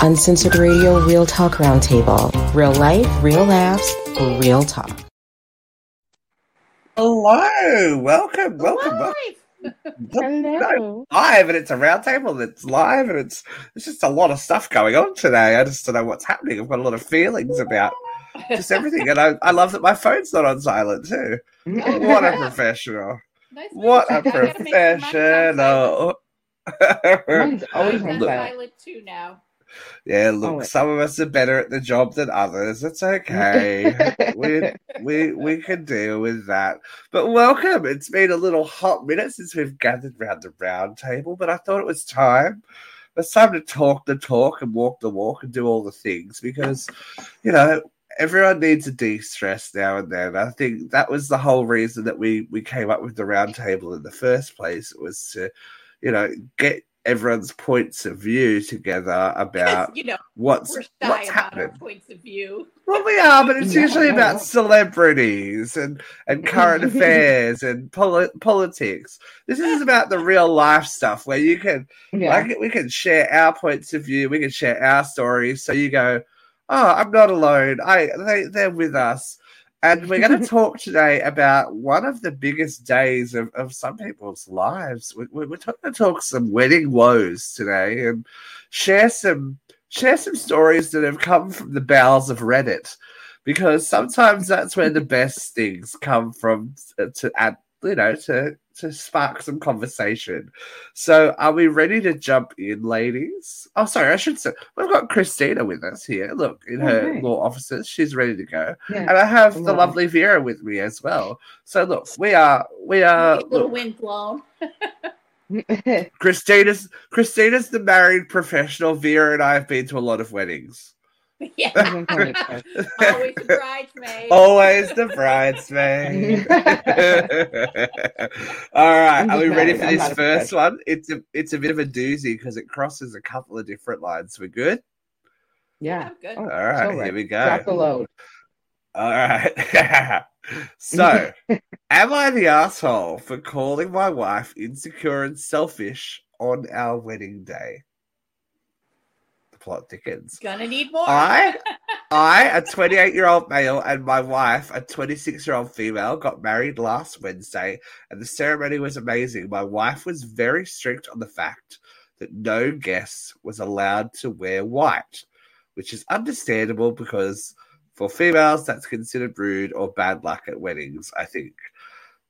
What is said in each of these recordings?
Uncensored Radio Real Talk Roundtable. Real life, real laughs, real talk. Hello, welcome, welcome, welcome. Hello. Live, and it's a roundtable that's live, and it's it's just a lot of stuff going on today. I just don't know what's happening. I've got a lot of feelings about just everything, and I, I love that my phone's not on silent too. What a professional! Nice What a I gotta make mine on professional! Silent. Mine's always Mine's on Look. silent. silent too now. Yeah, Oh, look, wait. some of us are better at the job than others. It's okay. we we we can deal with that. But welcome. It's been a little hot minute since we've gathered round the round table, but I thought it was time. It's time to talk the talk and walk the walk and do all the things because, you know, everyone needs a de-stress now and then. I think that was the whole reason that we we came up with the round table in the first place. Was to, you know, get everyone's points of view together about you know, what's we're shy what's about our happening. points of view. Well, we are, but it's Yeah. usually about celebrities and and current affairs and poli- politics. This is about the real life stuff where you can Yeah. like we can share our points of view, we can share our stories. So you go, oh, I'm not alone. I they they're with us. And we're going to talk today about one of the biggest days of, of some people's lives. We, we, we're going to talk some wedding woes today and share some share some stories that have come from the bowels of Reddit, because sometimes that's where the best things come from uh, to, to add, you know, to to spark some conversation. So, are we ready to jump in, ladies? Oh, sorry, I should say we've got Christina with us here. Look, in oh, her Okay. law offices, she's ready to go, Yeah. and I have the Wow. lovely Vera with me as well. So, look, we are we are little look, wind blown. Christina's Christina's the married professional. Vera and I have been to a lot of weddings. yeah. Always the bridesmaid. Always the bridesmaid. All right, are we ready for this first one? It's a it's a bit of a doozy because it crosses a couple of different lines. We're good. yeah. I'm good. Oh, All right, so here right. we Drop the go. load. All right. so, am I the asshole for calling my wife insecure and selfish on our wedding day? Plot thickens. Gonna need more. I, I, a 28 year old male, and my wife, a 26 year old female, got married last Wednesday, and the ceremony was amazing. My wife was very strict on the fact that no guest was allowed to wear white, which is understandable because for females, that's considered rude or bad luck at weddings, I think.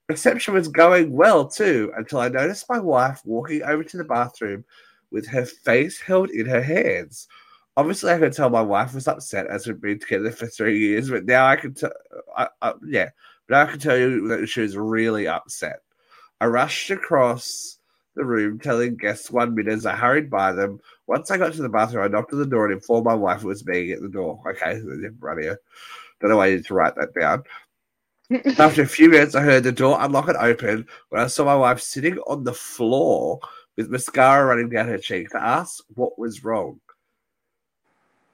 Reception was going well too until I noticed my wife walking over to the bathroom with her face held in her hands. Obviously, I could tell my wife was upset as we'd been together for three years, but now I can tell, yeah, now I can tell you that she was really upset. I rushed across the room, telling guests one minute as I hurried by them. Once I got to the bathroom, I knocked on the door and informed my wife it was me at the door. Okay, right here. Don't know why I need to write that down. After a few minutes, I heard the door unlock and open when I saw my wife sitting on the floor with mascara running down her cheek to ask what was wrong.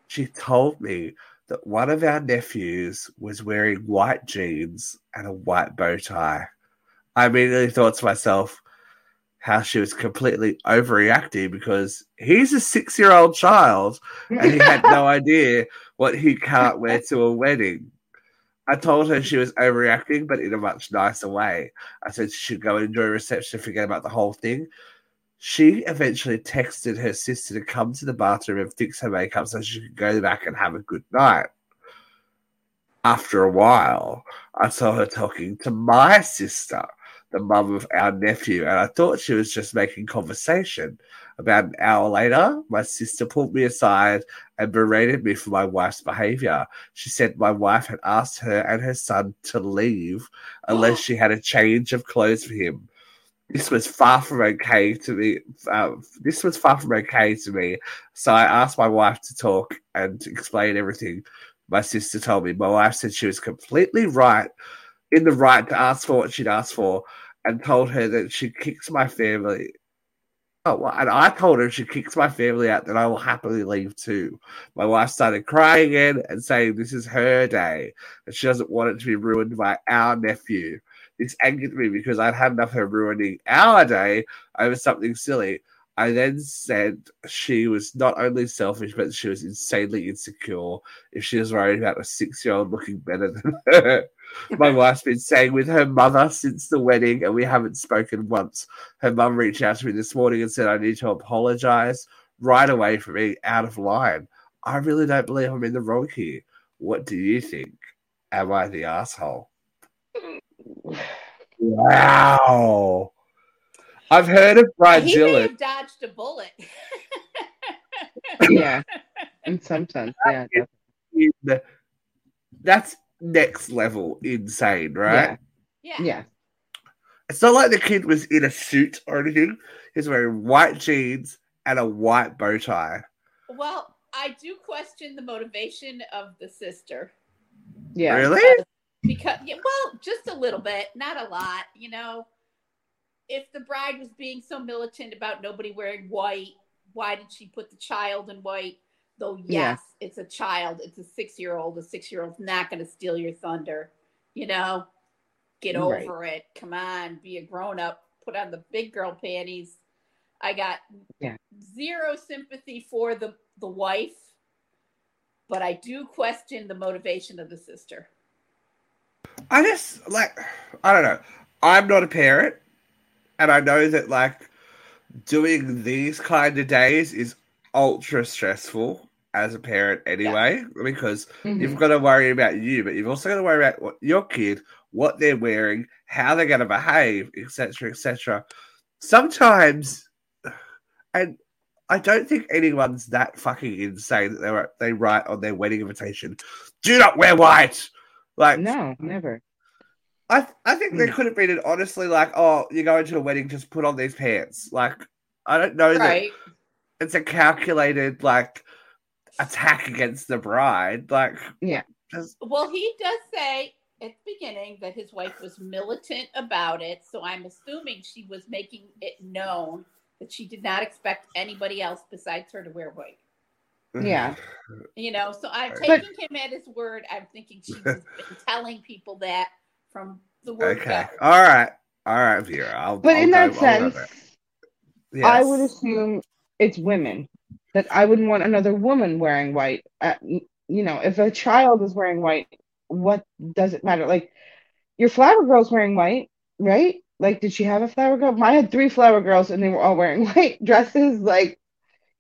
She told me that one of our nephews was wearing white jeans and a white bow tie. I immediately thought to myself how she was completely overreacting because he's a six year old child and he had no idea what he can't wear to a wedding. I told her she was overreacting, but in a much nicer way. I said she should go and enjoy reception, forget about the whole thing. She eventually texted her sister to come to the bathroom and fix her makeup so she could go back and have a good night. After a while, I saw her talking to my sister, the mum of our nephew, and I thought she was just making conversation. About an hour later, my sister pulled me aside and berated me for my wife's behavior. She said my wife had asked her and her son to leave unless she had a change of clothes for him. This was far from okay to me. Uh, this was far from okay to me. So I asked my wife to talk and explain everything. My sister told me my wife said she was completely right, in the right to ask for what she'd asked for, and told her that she kicks my family. Oh, well, and I told her she kicks my family out, then I will happily leave too. My wife started crying again and saying this is her day and she doesn't want it to be ruined by our nephew. This angered me because I'd had enough of her ruining our day over something silly. I then said she was not only selfish, but she was insanely insecure if she was worried about a six year old looking better than her. My wife's been saying with her mother since the wedding, and we haven't spoken once. Her mum reached out to me this morning and said, I need to apologize right away for being out of line. I really don't believe I'm in the wrong here. What do you think? Am I the asshole? Wow. I've heard of Brian he may have dodged a bullet. yeah, in some sense, yeah. definitely. That's next level insane, right? yeah. Yeah, yeah, It's not like the kid was in a suit or anything. He's wearing white jeans and a white bow tie. Well, I do question the motivation of the sister. yeah. Really? Because yeah, well just a little bit not a lot you know. If the bride was being so militant about nobody wearing white why did she put the child in white? Though yes it's a child it's a six year old a six year old's not going to steal your thunder you know. Get Right. over it come on be a grown up put on the big girl panties. I got Yeah. zero sympathy for the the wife but i do question the motivation of the sister I just like I don't know. I'm not a parent, and I know that like doing these kind of days is ultra stressful as a parent anyway, because Mhm. you've got to worry about you, but you've also got to worry about what your kid, what they're wearing, how they're going to behave, etc., etc. Sometimes, and I don't think anyone's that fucking insane that they they write on their wedding invitation, "Do not wear white." Like, No, never. I I think there Mm. could have been an honestly like, oh, you're going to a wedding, just put on these pants. Like, I don't know that it's a calculated like attack against the bride. Like, Yeah. just Well, he does say at the beginning that his wife was militant about it. So I'm assuming she was making it known that she did not expect anybody else besides her to wear white. Yeah. You know, so I'm But- taking him at his word. I'm thinking she's been telling people that from the word Okay. go. All right. All right, Vera. I'll, But I'll in that I'll sense. Yes. I would assume it's women that I wouldn't want another woman wearing white. Uh, you know, if a child is wearing white, what does it matter? Like your flower girl's wearing white, right? Like, did she have a flower girl? I had three flower girls and they were all wearing white dresses. Like,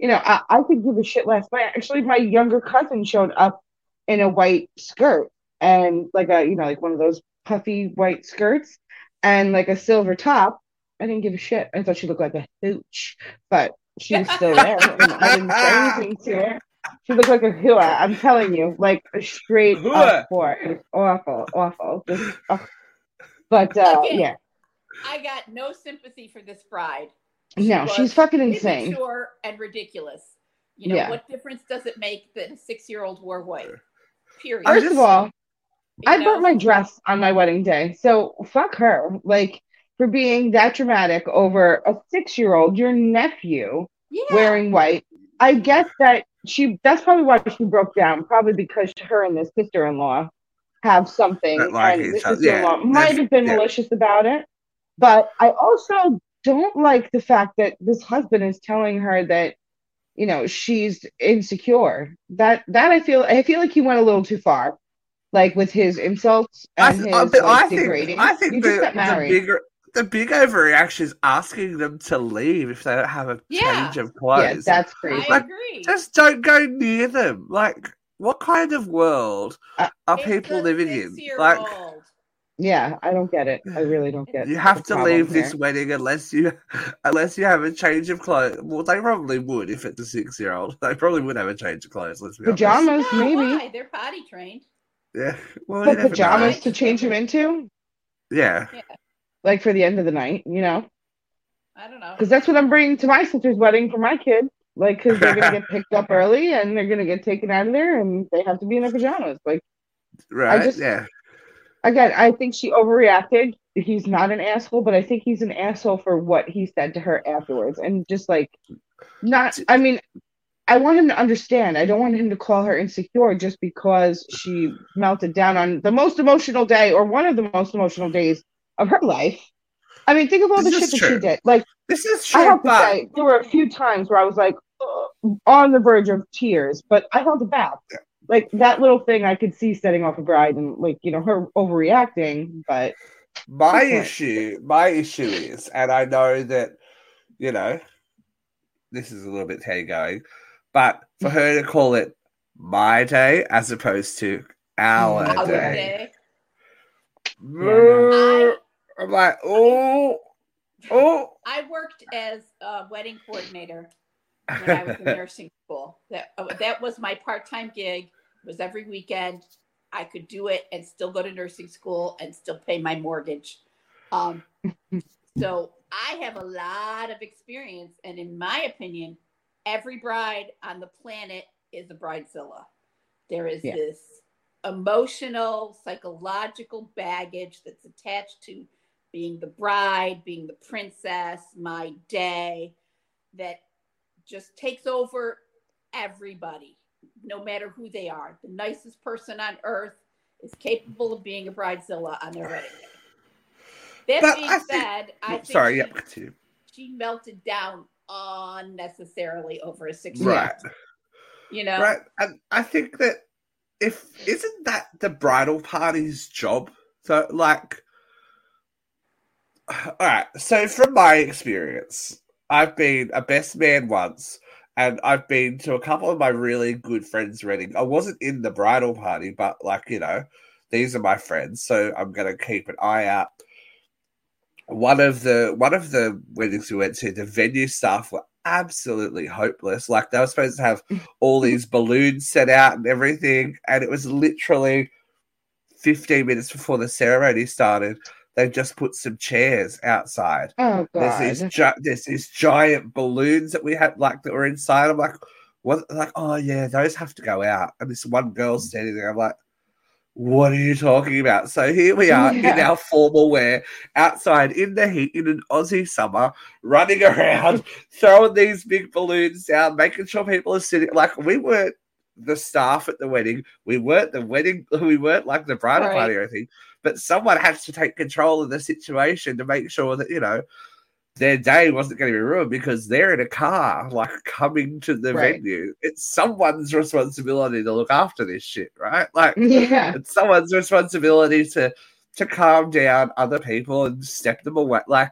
you know, I, I could give a shit less. My actually, my younger cousin showed up in a white skirt and like a, you know, like one of those puffy white skirts and like a silver top. I didn't give a shit. I thought she looked like a hooch, but she was still there. and I didn't say anything to her. She looked like a hua. I'm telling you, like a straight Hua. up for it. was awful, awful. Just, oh. But uh, Okay. yeah, I got no sympathy for this bride. No, was she's fucking insane. Immature and ridiculous. You know, Yeah. what difference does it make that a six year old wore white? Period. I First of all, You I know? burnt my dress on my wedding day, so fuck her. Like for being that dramatic over a six-year-old, your nephew yeah. wearing white. I guess that she that's probably why she broke down, probably because her and the sister-in-law have something like and the sister-in-law Yeah, might have been yeah. malicious about it. But I also don't like the fact that this husband is telling her that you know she's insecure. That that I feel I feel like he went a little too far. Like with his insults I, and his I, but like, I think degrading. I think the, the bigger the big overreaction is asking them to leave if they don't have a Yeah. change of clothes. yeah, clothes. that's I crazy. Like, agree. Just don't go near them. Like, what kind of world Uh, are people living in? six-year-old. Like, yeah, I don't get it. I really don't get it. you have to leave here. this wedding unless you unless you have a change of clothes. Well, they probably would if it's a six year old. They probably would have a change of clothes. Let's be honest. pajamas, No, maybe. why? They're potty trained. Yeah. Well, you But never know. pajamas to change him into, Yeah. like for the end of the night, you know, I don't know. because that's what I'm bringing to my sister's wedding for my kid. Like, because they're gonna get picked up early and they're gonna get taken out of there, and they have to be in their pajamas. Like, Right. just- yeah. Again, I think she overreacted. He's not an asshole, but I think he's an asshole for what he said to her afterwards, and just like, not. I mean, I want him to understand. I don't want him to call her insecure just because she melted down on the most emotional day or one of the most emotional days of her life. I mean, think of all This the shit that she did. Like, This is true. I have to but say, there were a few times where I was like on the verge of tears, but I held it back. Like that little thing, I could see setting off a bride and like you know her overreacting, but my issue, my issue is, and I know that, you know, this is a little bit heady going, but for her to call it my day as opposed to our Our Our day, day. Yeah, I'm like, oh, oh. I worked as a wedding coordinator when I was in nursing school. That uh, that was my part-time gig. It was every weekend. I could do it and still go to nursing school and still pay my mortgage. Um, so I have a lot of experience, and in my opinion, every bride on the planet is a bridezilla. There is Yeah. this emotional, psychological baggage that's attached to being the bride, being the princess, my day, that just takes over everybody, no matter who they are. The nicest person on earth is capable of being a bridezilla on their wedding day. That But being I think- said, I think Sorry, she, continue. she melted down unnecessarily over a six Right, You know, right. And I think that if isn't that the bridal party's job? So, like, all right. So, from my experience, I've been a best man once, and I've been to a couple of my really good friends' wedding. I wasn't in the bridal party, but like you know, these are my friends, so I'm gonna keep an eye out. One of the one of the weddings we went to, the venue staff were absolutely hopeless. Like they were supposed to have all these balloons set out and everything, and it was literally 15 minutes before the ceremony started. They just put some chairs outside. oh There's god, these gi- there's these giant balloons that we had like that were inside. I'm like, what? Like, oh yeah, those have to go out. And this one girl mm. standing there. I'm like, what are you talking about? So here we are in our formal wear, outside in the heat in an Aussie summer, running around, throwing these big balloons down, making sure people are sitting. Like we weren't the staff at the wedding. We weren't the wedding. We weren't like the bridal Right. party or anything. But someone has to take control of the situation to make sure that you know their day wasn't going to be ruined because they're in a car, like coming to the Right. venue. It's someone's responsibility to look after this shit, right? Like yeah, it's someone's responsibility to to calm down other people and step them away. Like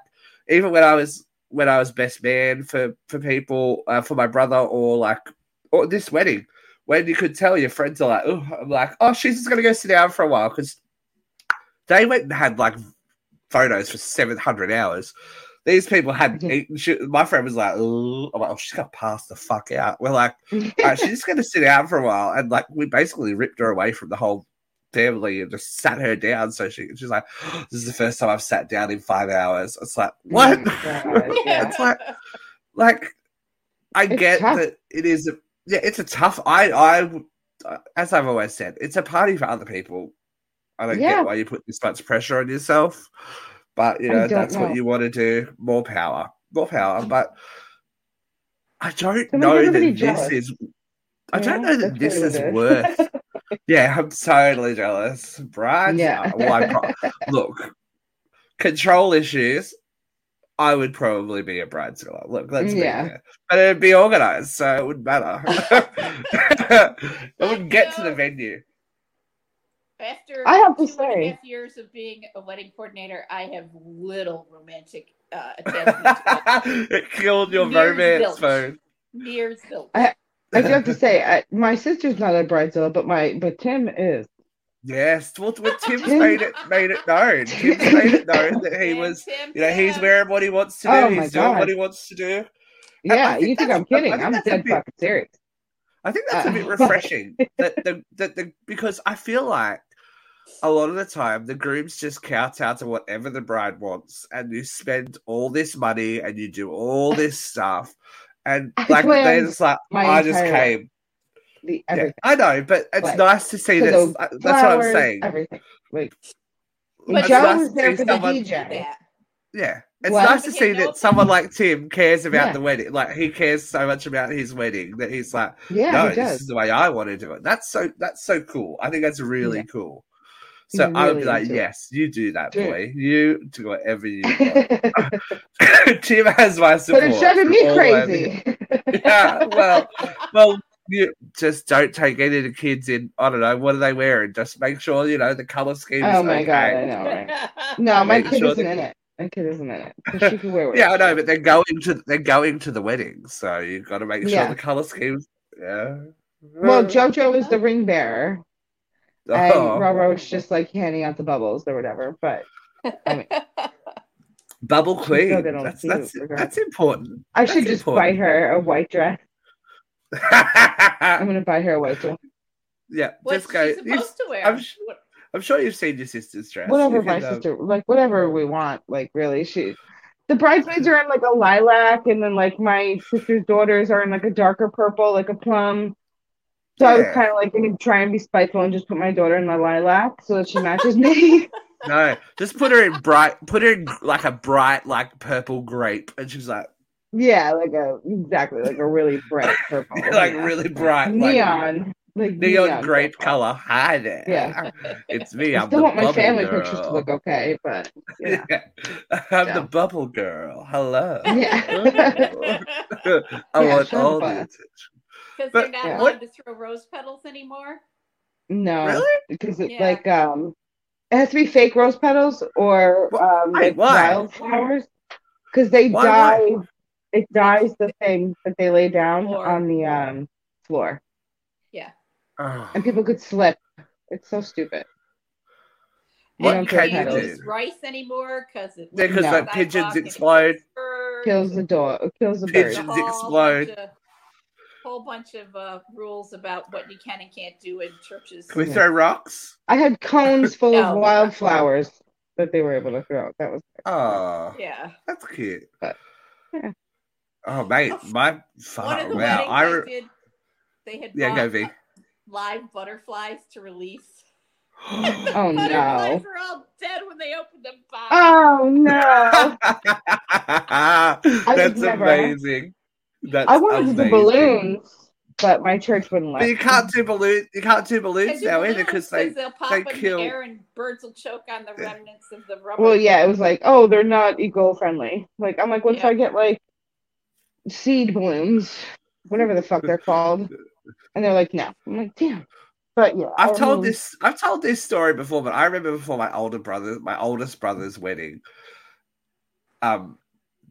even when I was when I was best man for for people uh, for my brother or like or this wedding, when you could tell your friends are like, oh, I'm like, oh, she's just gonna go sit down for a while because they went and had like photos for seven hundred hours. These people hadn't Yeah. eaten. She, my friend was like, oh, I'm like, oh, she's gonna pass the fuck out. We're like, right, she's just going to sit down for a while. And like, we basically ripped her away from the whole family and just sat her down. So she, she's like, this is the first time I've sat down in five hours. It's like, oh what? Oh Yeah. it's like, like, I It's get tough. that it is, a, yeah, it's a tough, I, I, as I've always said, it's a party for other people. I don't Yeah. get why you put this much pressure on yourself, but you know, that's know. what you want to do. More power, more power. But I don't That know that jealous. this is. I Yeah, don't know that this is it worth. yeah, I'm totally jealous, Brad. Yeah. well, pro- look, control issues. I would probably be a bridezilla. Look, let's be Yeah. there. But it'd be organized, so it wouldn't matter. it wouldn't get to the venue. After I have to two and a half years of being a wedding coordinator, I have little romantic uh, attachment it. it killed your Years romance built. phone. Nears built. I- I do have to say, I, my sister's not a bridezilla, but my but Tim is. Yes, well, well, Tim's made it made it known. Tim's made it known that he was, Tim you know, he's wearing what he wants to do. Oh he's doing God. what he wants to do. Yeah, think you think that's- I'm kidding? I think I'm that's a dead bit- fucking serious. I think that's a bit Uh, refreshing. that the, that the because I feel like a lot of the time the grooms just kowtow to whatever the bride wants, and you spend all this money and you do all this stuff, and I like they're just like, I just entire life. came. The Yeah. I know, but it's Like, nice to see this. that. those uh, That's what I'm saying. Everything. Like But Joe nice was there see for the DJ. that. Yeah. It's What? nice to see that someone like Tim cares about Yeah. the wedding. Like he cares so much about his wedding that he's like, Yeah, no, he this does. is the way I want to do it. That's so that's so cool. I think that's really Yeah. cool. So He's I would be like, it. yes, you do that, boy. You do whatever you want. but Tim has my support. it's driving me crazy. yeah, well, well, you just don't take any of the kids in. I don't know what are they wearing. Just make sure you know the color scheme. oh my okay. god, I know, right? No, my kid sure isn't that- in it. My kid isn't in it. She can wear Yeah, I know, but they're going to they're going to the wedding, so you've got to make sure Yeah. the color schemes. Yeah. Well, JoJo is the ring bearer, and Oh, Roro's just like handing out the bubbles or whatever. But bubble queen. That's that's that's important. I should just important. buy her a white dress. I'm gonna buy her a white dress. yeah, What's just go. she supposed to wear? I'm sh- I'm sure you've seen your sister's dress. Whatever my can, um, sister like, whatever we want. Like really, she. The bridesmaids are in like a lilac, and then like my sister's daughters are in like a darker purple, like a plum. So I was kind of like gonna try and be spiteful and just put my daughter in my lilac so that she matches me. No, just put her in bright. Put her in like a bright, like purple grape, and she's like, yeah, like a exactly like a really bright purple, like yeah. really bright, like neon, like neon grape purple. color. Hi there. Yeah. it's me. I I'm still want my family girl. pictures to look okay, but yeah. I'm Yeah. the bubble girl. Hello. Yeah. I Yeah, want all the attention. Because they're not Yeah. allowed to throw rose petals anymore. no, Really? because it's Yeah. like um, it has to be fake rose petals or um, like wildflowers, because they Why, dye. why? It dyes the thing that they lay down Floor. on the um floor, Oh. and people could slip. It's so stupid. They What don't throw can Can't you do? use rice anymore because it Yeah, 'cause the pigeons explode. Kills the door. Kills the Pigeons bird. Pigeons explode. Whole bunch of uh, rules about what you can and can't do in churches. Can we Yeah. throw rocks? I had cones full of No. wildflowers that they were able to throw. That was Oh, Yeah. that's cute. But, yeah. Oh, mate, my One father. of the Wow, I I, re- did, they had yeah, go bought V. live butterflies to release. Oh Butterflies no! were all dead when they opened them. Bob. Oh no! That's amazing. That's I wanted to do balloons, but my church wouldn't let. But you me. can't do balloons. You can't do balloons Can't now either because they. they'll pop they in kill- the air and birds will choke on the remnants of the rubber. Well, yeah, it was like, oh, they're not eco friendly. Like, I'm like, what if Yeah. I get like seed balloons, whatever the fuck they're called? And they're like, no. I'm like, damn. But yeah, I've told mean, this. I've told this story before, but I remember before my older brother, my oldest brother's wedding. Um,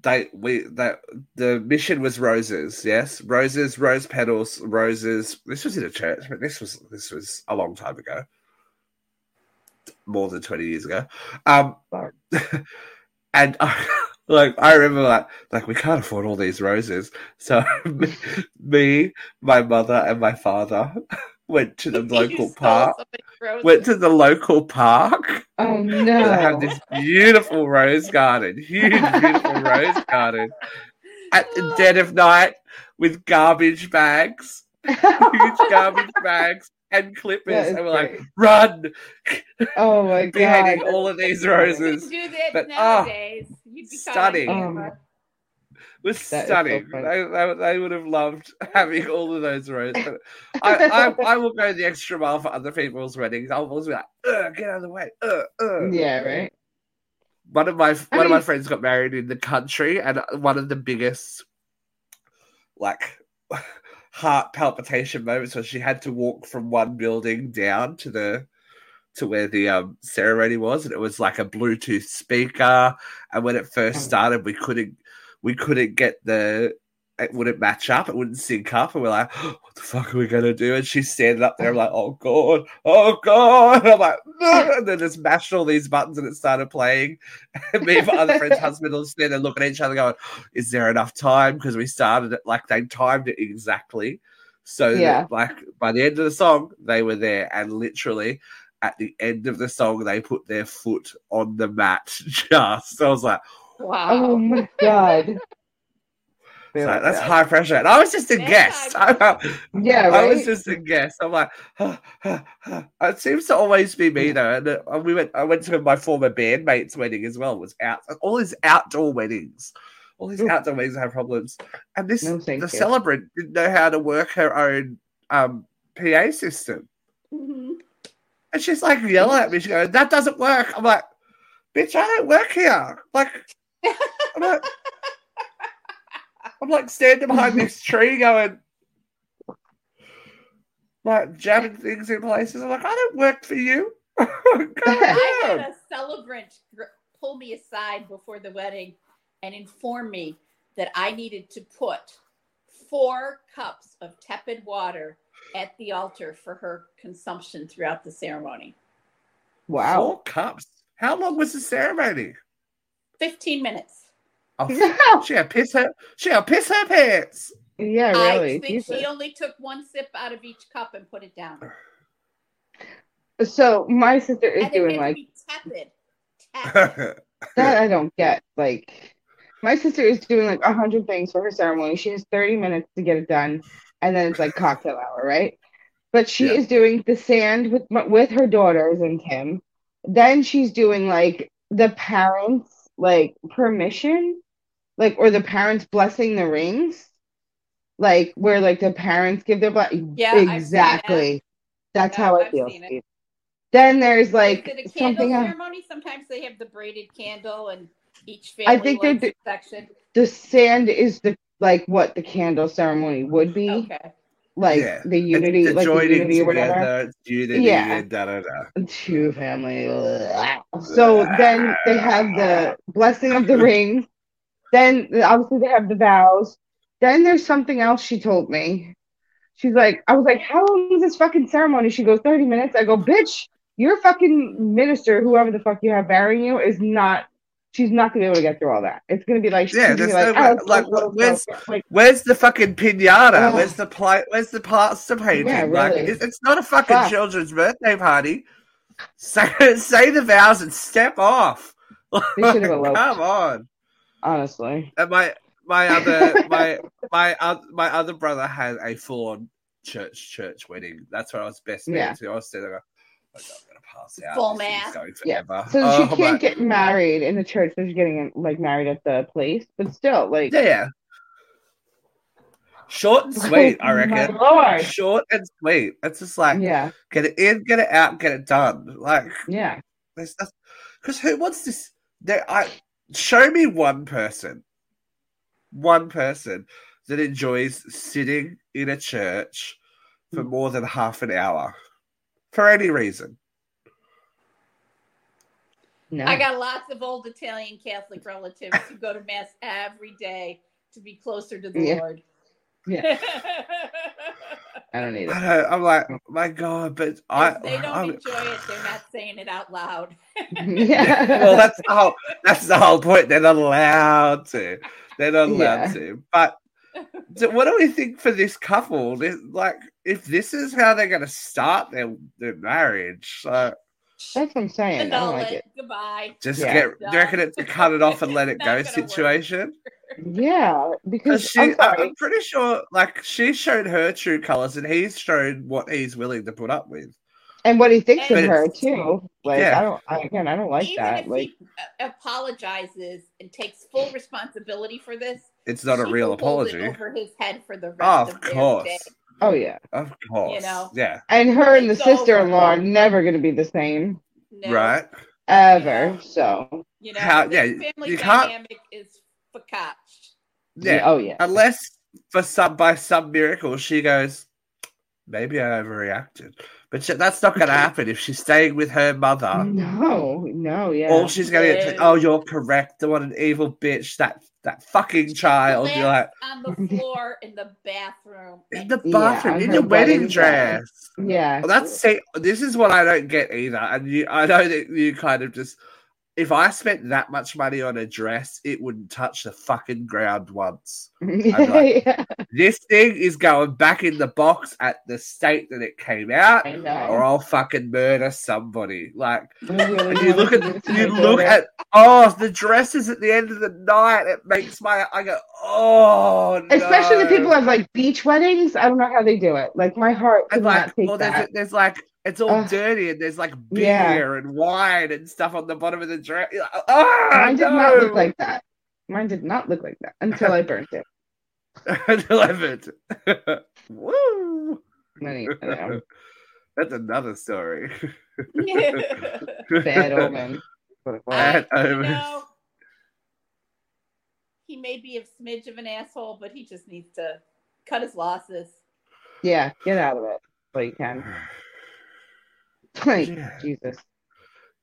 they we that the mission was roses. Yes, roses, rose petals, roses. This was in a church, but this was this was a long time ago, more than twenty years ago. Um, and I, like I remember like like we can't afford all these roses, so me, my mother, and my father went to the local park. Went to the local park. Oh no! They have this beautiful rose garden, huge, beautiful rose garden at the dead of night with garbage bags, huge garbage bags and clippers. That is And we're like, run, Oh my beheading god. all of these roses. couldn't do that But, ah, nowadays. You'd be caught on stunning. Was That so stunning. they, they would have loved having all of those. But I, I, I will go the extra mile for other people's weddings. I'll always be like, get out of the way. Ugh, ugh. Yeah, right. one of my I one of my friends got married in the country, and one of the biggest like heart palpitation moments was she had to walk from one building down to the to where the um, ceremony was, and it was like a Bluetooth speaker. And when it first Oh. started, we couldn't we couldn't get the it wouldn't match up, it wouldn't sync up, and we're like, "What the fuck are we gonna do?" And she's standing up there, I'm like, "Oh god, oh god!" And I'm like, "No," and then just mashed all these buttons, and it started playing. And me and my other friend's husband will stand there looking at each other, going, "Is there enough time?" Because we started it like they timed it exactly, so Yeah. that, like by the end of the song, they were there, and literally at the end of the song, they put their foot on the mat. Just, I was like, Wow. Oh my god. so that's high pressure. And I was just a That's guest. I, Yeah, I was just a guest. I'm like, it seems to always be me though. And uh, we went. I went to my former bandmate's wedding as well. It was out all these outdoor weddings. All these Ooh. outdoor weddings have problems. And this No, the you. celebrant didn't know how to work her own um, PA system. Mhm. And she's like yelling at me. She goes, "That doesn't work." I'm like, "Bitch, I don't work here." Like, I'm like, I'm like standing behind this tree, going, like jamming things in places. I'm like, I don't work for you. Go I had a celebrant gr- pull me aside before the wedding and inform me that I needed to put four cups of tepid water at the altar for her consumption throughout the ceremony. Wow. Four cups. How long was the ceremony? 15 minutes. Oh, she had piss her. She had piss her pants. yeah, really. I think Jesus. she only took one sip out of each cup and put it down. So my sister is and doing had like to be tepid. Tepid. that. I don't get. Like my sister is doing like a hundred things for her ceremony. She has thirty minutes to get it done, and then it's like cocktail hour, right? But she Yeah. is doing the sand with with her daughters and Kim. Then she's doing like the parents like permission, like or the parents blessing the rings, like where like the parents give their blessing. Yeah, I've seen that. exactly. That's Yeah, how I I've feel. Then there's like Is it a candle something ceremony? Sometimes they have the braided candle and each family I think they're lights section. the sand is the like what the candle ceremony would be, Okay. Like Yeah. the unity, the like the unity or whatever. unity, Yeah. da da da. Two family. So then they have the blessing of the ring. Then obviously they have the vows. Then there's something else she told me. She's like, I was like, how long is this fucking ceremony? She goes, 30 minutes. I go, bitch, your fucking minister, whoever the fuck you have marrying you, is not. She's not gonna be able to get through all that. It's gonna be like, Yeah, gonna be there's like, no oh, way- like, where's- like, Where's the fucking pinata? Ugh. Where's the plate? Where's the plaster painting? Yeah, Like, it's, it's not a fucking Fuck. children's birthday party. Say, say the vows and step off. They should have eloped. Come on. honestly. And my my other my my uh, my other brother had a full on church church wedding. That's what I was best man Yeah. to. I was there. Like, gonna pass out. Full This mass. Yeah. So Oh, she can't my- get married in the church. So she's getting like married at the place, but still, like, Yeah, yeah. Short and sweet, I oh my reckon. Lord. Short and sweet. It's just like Yeah, get it in, get it out, get it done. Like yeah. there's because who wants this? There, I show me one person, one person that enjoys sitting in a church for Hmm. more than half an hour for any reason. No. I got lots of old Italian Catholic relatives who go to mass every day to be closer to the Yeah. Lord. Yeah. I don't need I it. I'm like, my God, but I. they don't I'm- enjoy it, they're not saying it out loud. yeah. well, that's the whole that's the whole point. They're not allowed to. They're not allowed Yeah. to. But so what do we think for this couple? This- Like, if this is how they're going to start their their marriage, so That's what I'm saying. I don't like it. it. Goodbye. just Yeah. get. Do you reckon it's a cut it off and let it go situation? Yeah, because Because she, I'm I- sorry. I'm pretty sure, like, she showed her true colors, and he's shown what he's willing to put up with. and what he thinks But of her too. Like Yeah. I don't. I, again, I don't like Even that. if Like he apologizes and takes full responsibility for this, It's not a real will hold it apology. over his head for the rest Oh, of of their course, day. Oh yeah, of course, You know. yeah, and her and the It's over. sister-in-law are never going to be the same No, right. ever. So You know, How- yeah, family you can't- dynamic is fakatch. Yeah, Oh yeah. unless for some by some miracle she goes, maybe I overreacted, but she, that's not going to happen if she's staying with her mother. No, no, yeah. All she's going to get, oh, you're correct. What an evil bitch! That that fucking child. You're like on the floor in the bathroom. in the bathroom on in your wedding wedding dress. dress. yeah. Well, that's see, this is what I don't get either. And you, I know that you kind of just, if I spent that much money on a dress, it wouldn't touch the fucking ground once. Like- yeah. This thing is going back in the box at the state that it came out, or I'll fucking murder somebody. Like really you look at you look at oh the dresses at the end of the night. It makes my I go oh no. Especially the people have like beach weddings. I don't know how they do it. Like my heart could and not like well, there's, there's like it's all Ugh. dirty and there's like beer Yeah. and wine and stuff on the bottom of the dress. Oh, Mine did no. not look like that. Mine did not look like that until I burnt it. until I love it. Woo! Many- That's another story. Bad omen. What it was. Bad omen. know, he may be a smidge of an asshole, but he just needs to cut his losses. Yeah, get out of it. But you can. Like, Yeah. Jesus.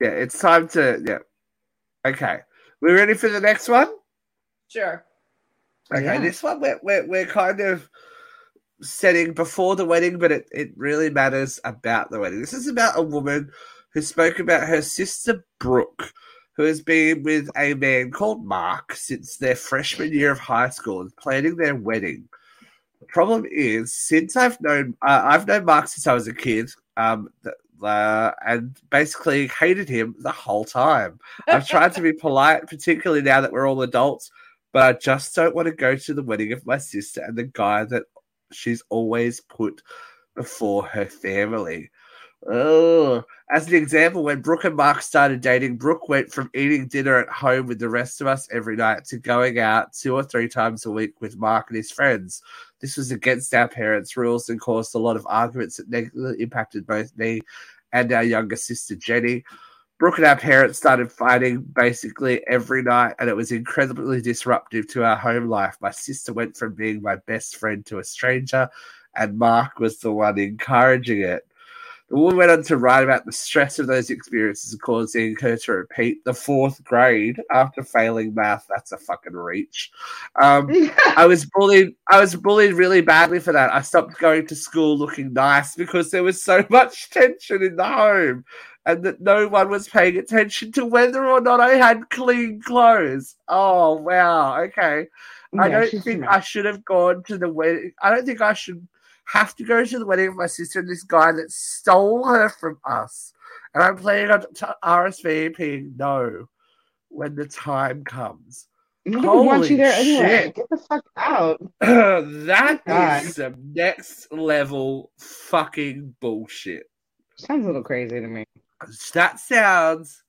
Yeah, it's time to. Yeah. Okay. We ready for the next one? Sure. Okay, Yeah. this one we're, we're, we're kind of setting before the wedding, but it, it really matters about the wedding. This is about a woman who spoke about her sister Brooke, who has been with a man called Mark since their freshman year of high school and planning their wedding. The problem is, since I've known, uh, I've known Mark since I was a kid, um, th- uh, and basically hated him the whole time. I've tried to be polite, particularly now that we're all adults, but I just don't want to go to the wedding of my sister and the guy that she's always put before her family. Oh, as an example, when Brooke and Mark started dating, Brooke went from eating dinner at home with the rest of us every night to going out two or three times a week with Mark and his friends. This was against our parents' rules and caused a lot of arguments that negatively impacted both me and our younger sister Jenny. Brooke and our parents started fighting basically every night, and it was incredibly disruptive to our home life. My sister went from being my best friend to a stranger, and Mark was the one encouraging it. The woman went on to write about the stress of those experiences causing her to repeat the fourth grade after failing math. That's a fucking reach. Um, I was bullied. I was bullied really badly for that. I stopped going to school looking nice because there was so much tension in the home, and that no one was paying attention to whether or not I had clean clothes. Oh wow. Okay. I don't think I should have gone to the wedding. I don't think I should have to go to the wedding of my sister and this guy that stole her from us. And I'm planning on t- RSVPing no when the time comes. Nobody wants you there anyway. shit. Get the fuck out. that God. is some next level fucking bullshit. Sounds a little crazy to me. That sounds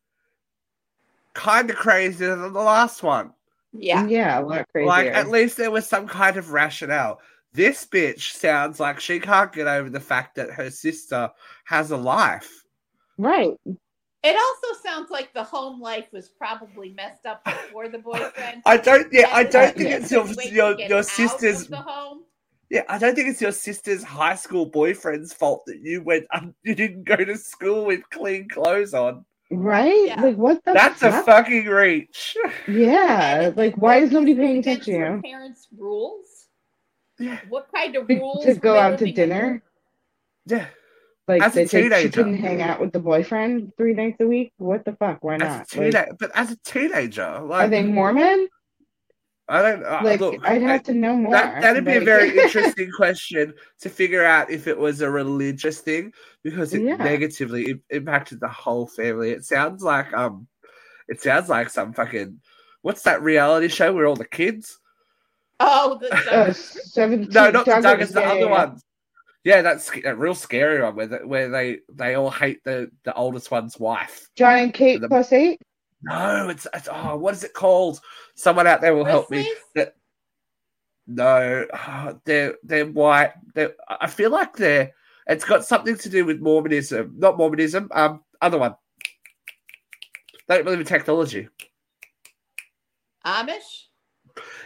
kind of crazier than the last one. Yeah. Yeah, a lot crazier. Like, at least there was some kind of rationale. This bitch sounds like she can't get over the fact that her sister has a life. right. It also sounds like the home life was probably messed up before the boyfriend. I don't. Yeah, I don't think it's your couldn't wait to your, your sister's. the home. Yeah, I don't think it's your sister's high school boyfriend's fault that you went. Um, you didn't go to school with clean clothes on. Right? Yeah. Like what the That's a fucking reach. Yeah. Like why is nobody paying attention to her you? Parents' rules. Yeah, What kind of rules? to go out to living dinner? yeah. Like As a they say she couldn't hang out with the boyfriend three nights a week? What the fuck? Why As a not? Like, but as a teenager, like are they Mormon? I don't. Uh, Like look, I'd I- have to know more. That, that'd be a very interesting question to figure out if it was a religious thing because it Yeah. negatively im- impacted the whole family. It sounds like um, it sounds like some fucking what's that reality show where all the kids? Oh, the, uh, seventeen. No, not the Douglas- Duggars, the yeah, other yeah, yeah. ones. Yeah, that's a real scary one where the, where they they all hate the the oldest one's wife. John and Kate The- plus eight. No, it's, it's oh, what is it called? Someone out there will help me. Grizzlies? No, oh, they're they're white. They're, I feel like they're. It's got something to do with Mormonism, not Mormonism. Um, other one. They don't believe in technology. Amish.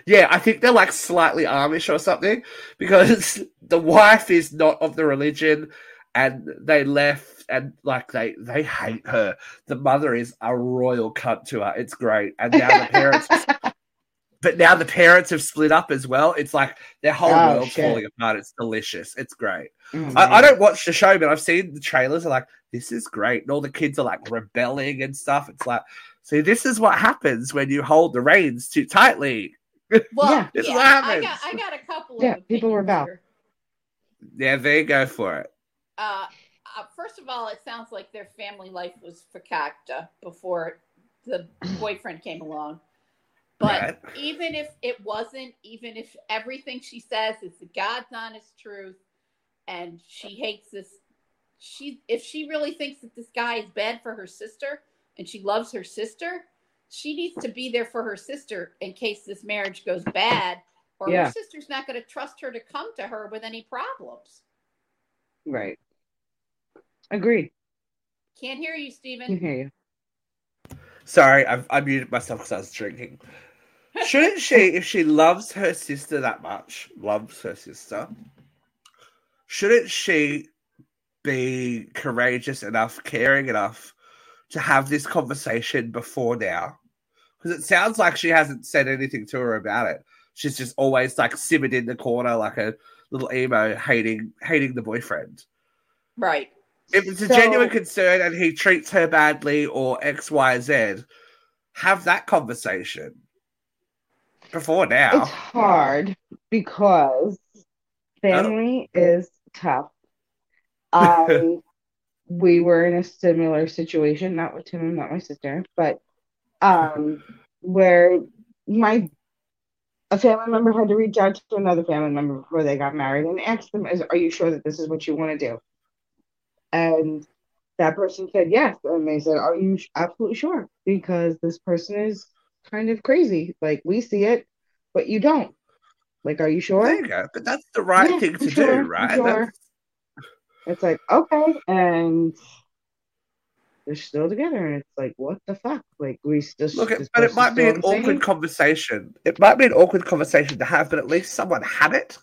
Yeah, I think they're like slightly Amish or something because the wife is not of the religion, and they left and like they they hate her. The mother is a royal cunt to her. It's great, and now the parents. But now the parents have split up as well. It's like their whole Oh, world's shit. falling apart. It's delicious. It's great. Oh, I, I don't watch the show, but I've seen the trailers. Are like, this is great, and all the kids are like rebelling and stuff. It's like, see, this is what happens when you hold the reins too tightly. Well, Yeah. This yeah, what I got I got a couple of Yeah, people were about. here. Yeah, they you go for it. Uh, uh, first of all, it sounds like their family life was fakakta before the boyfriend came along. But Right. even if it wasn't, even if everything she says is the God's honest truth, and she hates this, she if she really thinks that this guy is bad for her sister and she loves her sister, she needs to be there for her sister in case this marriage goes bad, or Yeah. her sister's not going to trust her to come to her with any problems. Right. Agreed. Can't hear you, stephen Can Stephen. hear you. Sorry, I've, I muted myself because I was drinking. Shouldn't she, if she loves her sister that much, loves her sister, shouldn't she be courageous enough, caring enough to have this conversation before now? Because it sounds like she hasn't said anything to her about it. She's just always like simmered in the corner like a little emo, hating hating the boyfriend. Right. If it's a So- genuine concern and he treats her badly or X, Y, Z, have that conversation before now. It's hard because family oh. is tough. I um, we were in a similar situation, not with Tim and not my sister, but um where my a family member had to reach out to another family member before they got married and ask them, is are you sure that this is what you want to do? And that person said yes. And they said, Are you absolutely sure? Because this person is kind of crazy. Like we see it, but you don't. Like, are you sure? You. But that's the right Yeah, thing to sure, do, right? sure. It's like, okay. And they're still together. And it's like, what the fuck? Like, we still. Look, it, but it might be an awkward conversation. It might be an awkward conversation to have, but at least someone had it.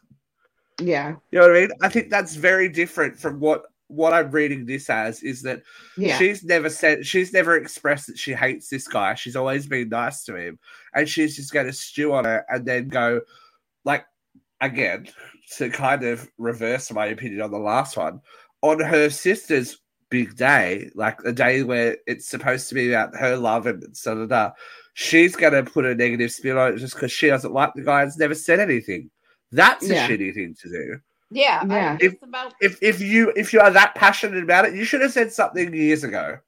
Yeah. You know what I mean? I think that's very different from what what I'm reading this as is that Yeah. she's never said she's never expressed that she hates this guy. She's always been nice to him, and she's just going to stew on it and then go like again to kind of reverse my opinion on the last one on her sister's big day, like a day where it's supposed to be about her love and da da da. She's going to put a negative spin on it just because she doesn't like the guy and's never said anything. That's a Yeah. shitty thing to do Yeah. Yeah. I, it's about if if you if you are that passionate about it, you should have said something years ago.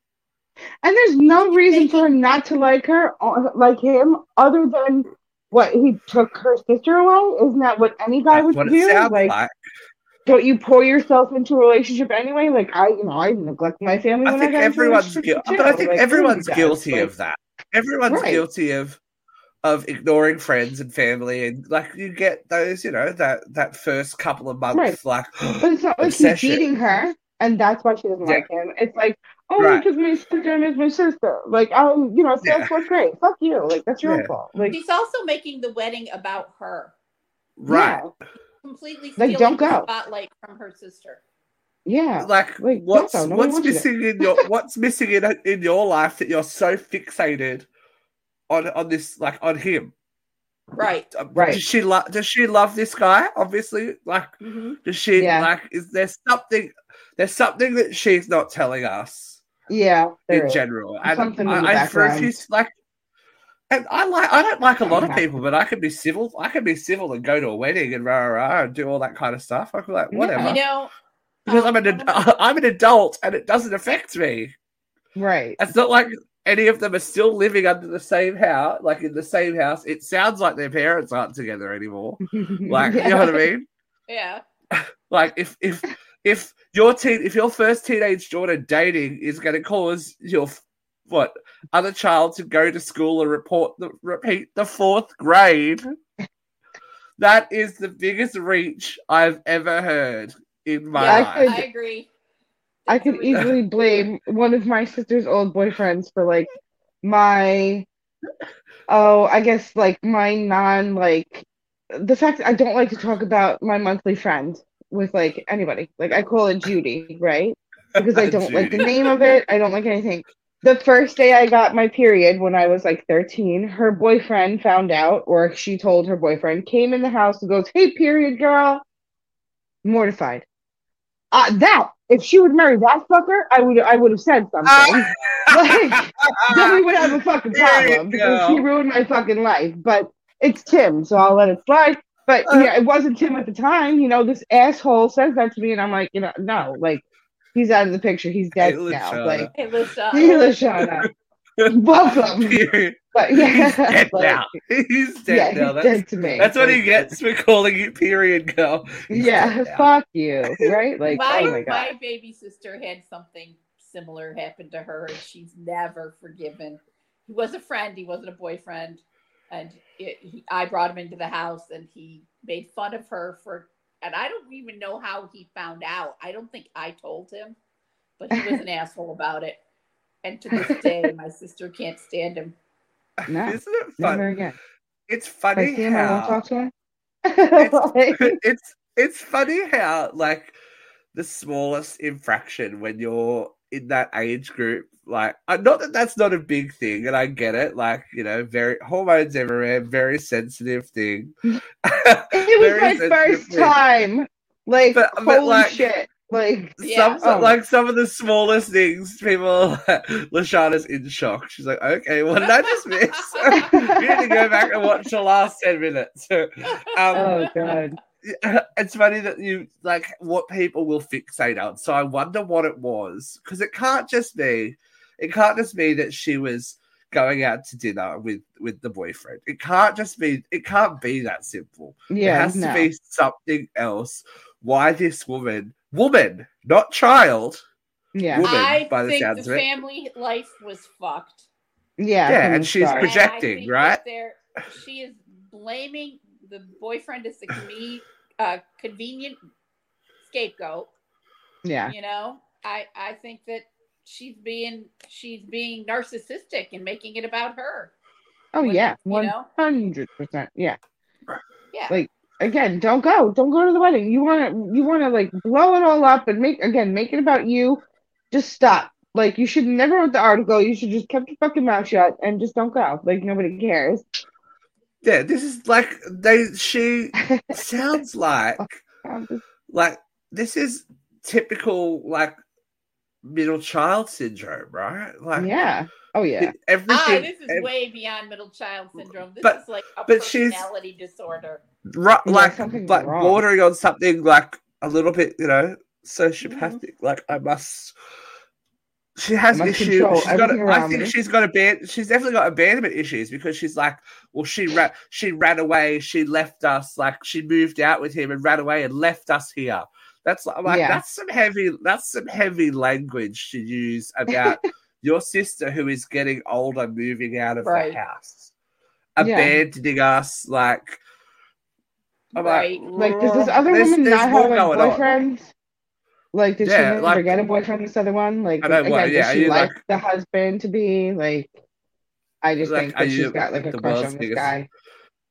And there's no reason for her not to like her, uh, like him, other than what he took her sister away. Isn't that what any guy That's would what it do? sounds Like, like. Don't you pour yourself into a relationship anyway? Like I, you know, I neglect my family. I when think I got everyone's guilty, but I think Like, everyone's everybody guilty Like, of that. Everyone's Right. guilty of of ignoring friends and family, and like you get those, you know, that that first couple of months, Right. like But it's not like Obsession. he's beating her, and that's why she doesn't Yeah. like him. It's like, oh, Right. because my sister is my sister. Like, oh, you know, so Yeah. that's what's great. Fuck you. Like, that's your Yeah. fault. Like, she's also making the wedding about her. right, Completely Like, stealing don't go. spotlight from her sister. yeah, yeah. like Like, what's don't go. Nobody what's wants you missing in your what's missing in in your life that you're so fixated on on this like on him. Right. Uh, Right. Does she love? Does she love this guy? Obviously, like hmm Does she Yeah. like? Is there something? There's something that she's not telling us Yeah, in is. general, and Something in I, the I for a few like, and I like. I don't like a lot of people, but I can be civil. I can be civil and go to a wedding and rah rah, rah and do all that kind of stuff. I feel like Yeah. whatever You know, because um, I'm an one of my- ad- I'm an adult and it doesn't affect me. Right. It's not like any of them are still living under the same house, like in the same house. It sounds like their parents aren't together anymore. Like you know what I mean? yeah. Like if if if your teen if your first teenage daughter dating is going to cause your what other child to go to school and report the repeat the fourth grade, that is the biggest reach I've ever heard in my Yeah, I life. could- I agree. I could easily blame one of my sister's old boyfriends for like my oh, I guess like my non like the fact that I don't like to talk about my monthly friend with like anybody. Like I call it Judy, right? Because I don't like the name of it. I don't like anything. The first day I got my period when I was like 13, her boyfriend found out, or she told her boyfriend, came in the house and goes, Hey, period girl. Mortified. Uh, that if she would marry that fucker, I would I would have said something. like then we would have a fucking problem because she ruined my fucking life. But it's Tim, so I'll let it slide. But Uh. yeah, it wasn't Tim at the time. You know, this asshole says that to me, and I'm like, you know, no, like he's out of the picture. He's dead Hey, now. Lashana. Like, Hey, Lisha. hey, Lashana, welcome. But yeah, dead like, now. He's dead yeah, now. he's That's, dead to me. that's what he gets for calling you period girl. He's Yeah, dead now. fuck you, right? Like, oh my, oh my god. my baby sister had something similar happen to her, and she's never forgiven. He was a friend, he wasn't a boyfriend, and it, he, I brought him into the house, and he made fun of her for. And I don't even know how he found out. I don't think I told him but he was an asshole about it. And to this day, my sister can't stand him. No, Isn't it fun? never again. It's funny see him, I won't how talk to him. it's, it's it's funny how like the smallest infraction when you're in that age group like uh, not that that's not a big thing and i get it like you know very hormones everywhere very sensitive thing it was my first thing. time. Like, But- but, holy like- shit! Like, Yeah. Some, Oh. like some of the smallest things, people. Lashana's in shock. She's like, "Okay, what did I just miss? you need to go back and watch the last ten minutes." um, oh god. it's funny that you like what people will fixate on. So I wonder what it was because it can't just be, it can't just be that she was going out to dinner with with the boyfriend. It can't just be. It can't be that simple. Yeah, it has no. to be something else. Why this woman, woman, not child, yeah, woman, I by the think sounds the of it. family life was fucked. yeah, Yeah, and she's start. Projecting, And right? There, she is blaming the boyfriend is the uh, convenient scapegoat. yeah, You know, I I think that she's being she's being narcissistic and making it about her. oh When yeah, one hundred percent. Yeah, Yeah. Like, again, don't go, don't go to the wedding. You want to, you want to like blow it all up and make again, make it about you. Just stop. Like, you should never wrote the article. You should just kept your fucking mouth shut and just don't go. Like, nobody cares. Yeah, this is like they. She sounds like like this is typical like middle child syndrome, right? Like yeah. Oh yeah. everything. Ah, this is ev- way beyond middle child syndrome. This But- is like a but she's- personality disorder. right, like something's like wrong. bordering on something like a little bit, you know, sociopathic. Mm-hmm. Like I must. She has I must issues. She's got. everything I think me. she's got a ban- She's definitely got abandonment issues because she's like, well, she ran. She ran away. She left us. Like she moved out with him and ran away and left us here. That's like, I'm like Yeah. that's some heavy. That's some heavy language to use about your sister who is getting older, moving out of Right. the house, Yeah. abandoning us. Like, I'm Right. like, Like, does this other there's- woman there's not more have like going on. Like, did Yeah, she like- get a boyfriend? This other one, like, again, what, does yeah, she like, like- the husband to be like? I just Like, think that she's got like a crush on this guy.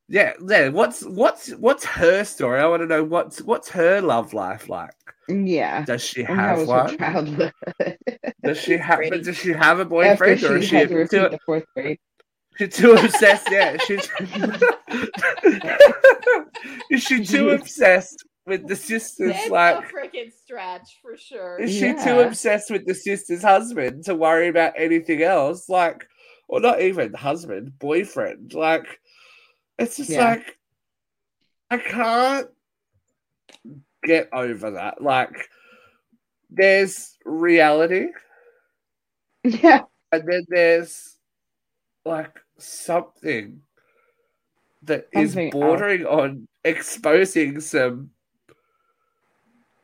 Yeah, yeah. What's what's what's her story? I want to know what's what's her love life like. Yeah. Does she have one? Does she have? Does she have a boyfriend, or is she too, the fourth grade. she's too obsessed? Yeah, she's. is she too obsessed with the sisters? It's like, a freaking stretch for sure. is she too obsessed with the sister's husband to worry about anything else? Like, or not even husband, boyfriend? Like, it's just Yeah. like I can't get over that. Like, there's reality, Yeah. and then there's like something that is Something bordering on exposing some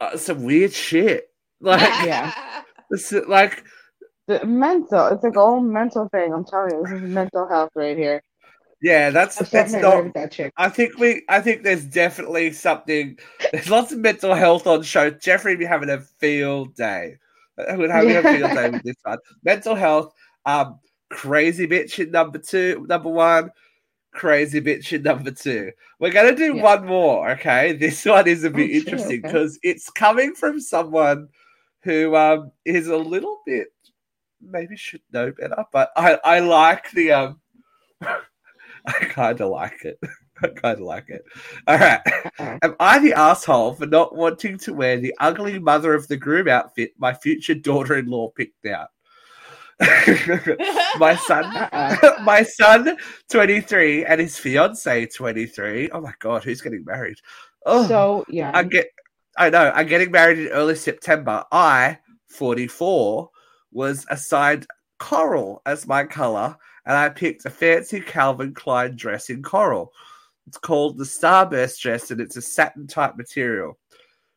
uh, some weird shit. Like, Yeah. this is- like The mental, it's like all mental thing. I'm telling you, this is mental health right here. yeah, that's I'm that's not. that chick. I think we. I think there's definitely something. There's lots of mental health on show. Jeffrey be having a field day. Would having a field day with this one. Mental health. Um, crazy bitch in number two, number one. Crazy bitch in number two. We're gonna do Yeah. one more. Okay, this one is a bit Oh, interesting okay. because it's coming from someone who um is a little bit maybe should know better, but I I like the um. I kind of like it. I kind of like it. All right. Uh-oh. Am I the asshole for not wanting to wear the ugly mother of the groom outfit my future daughter-in-law picked out? my son, Uh-uh. my son, twenty three, and his fiance, twenty three. Oh my god, who's getting married? Oh, So yeah, I get. I know. I'm getting married in early September. I, 44, was assigned coral as my color, and I picked a fancy Calvin Klein dress in coral. It's called the Starburst dress, and it's a satin type material.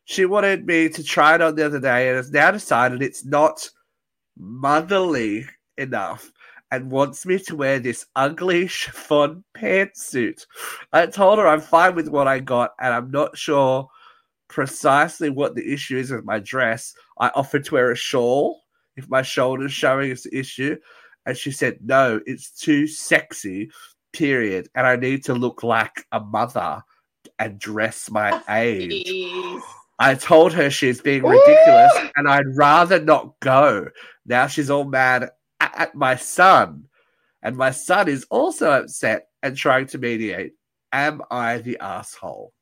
She wanted me to try it on the other day, and has now decided it's not motherly enough and wants me to wear this ugly chiffon pantsuit. I told her I'm fine with what I got, and I'm not sure precisely what the issue is with my dress. I offered to wear a shawl if my shoulder's showing is the issue. And she said, no, it's too sexy, period. And I need to look like a mother and dress my oh, age. Jeez. I told her she's being ridiculous and I'd rather not go. Now she's all mad at, at my son. And my son is also upset and trying to mediate. Am I the asshole?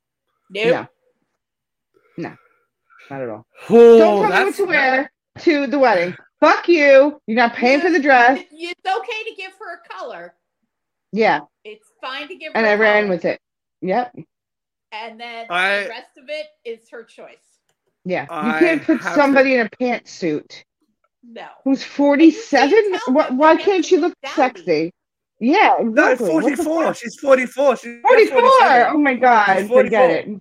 Nope. No. No. Not at all. Oh, Don't tell me what to wear to the wedding. Fuck you. You're not paying for the dress. It's okay to give her a color. Yeah. It's fine to give her And a I ran with it. Yep. And then I- the rest of it is her choice. Yeah. You I can't put have somebody in a pantsuit No. who's 47. Why, why can't she look look dowdy. sexy? Yeah, No, exactly. What the 44. She's 44. She's 44. Oh my god. Forget 44.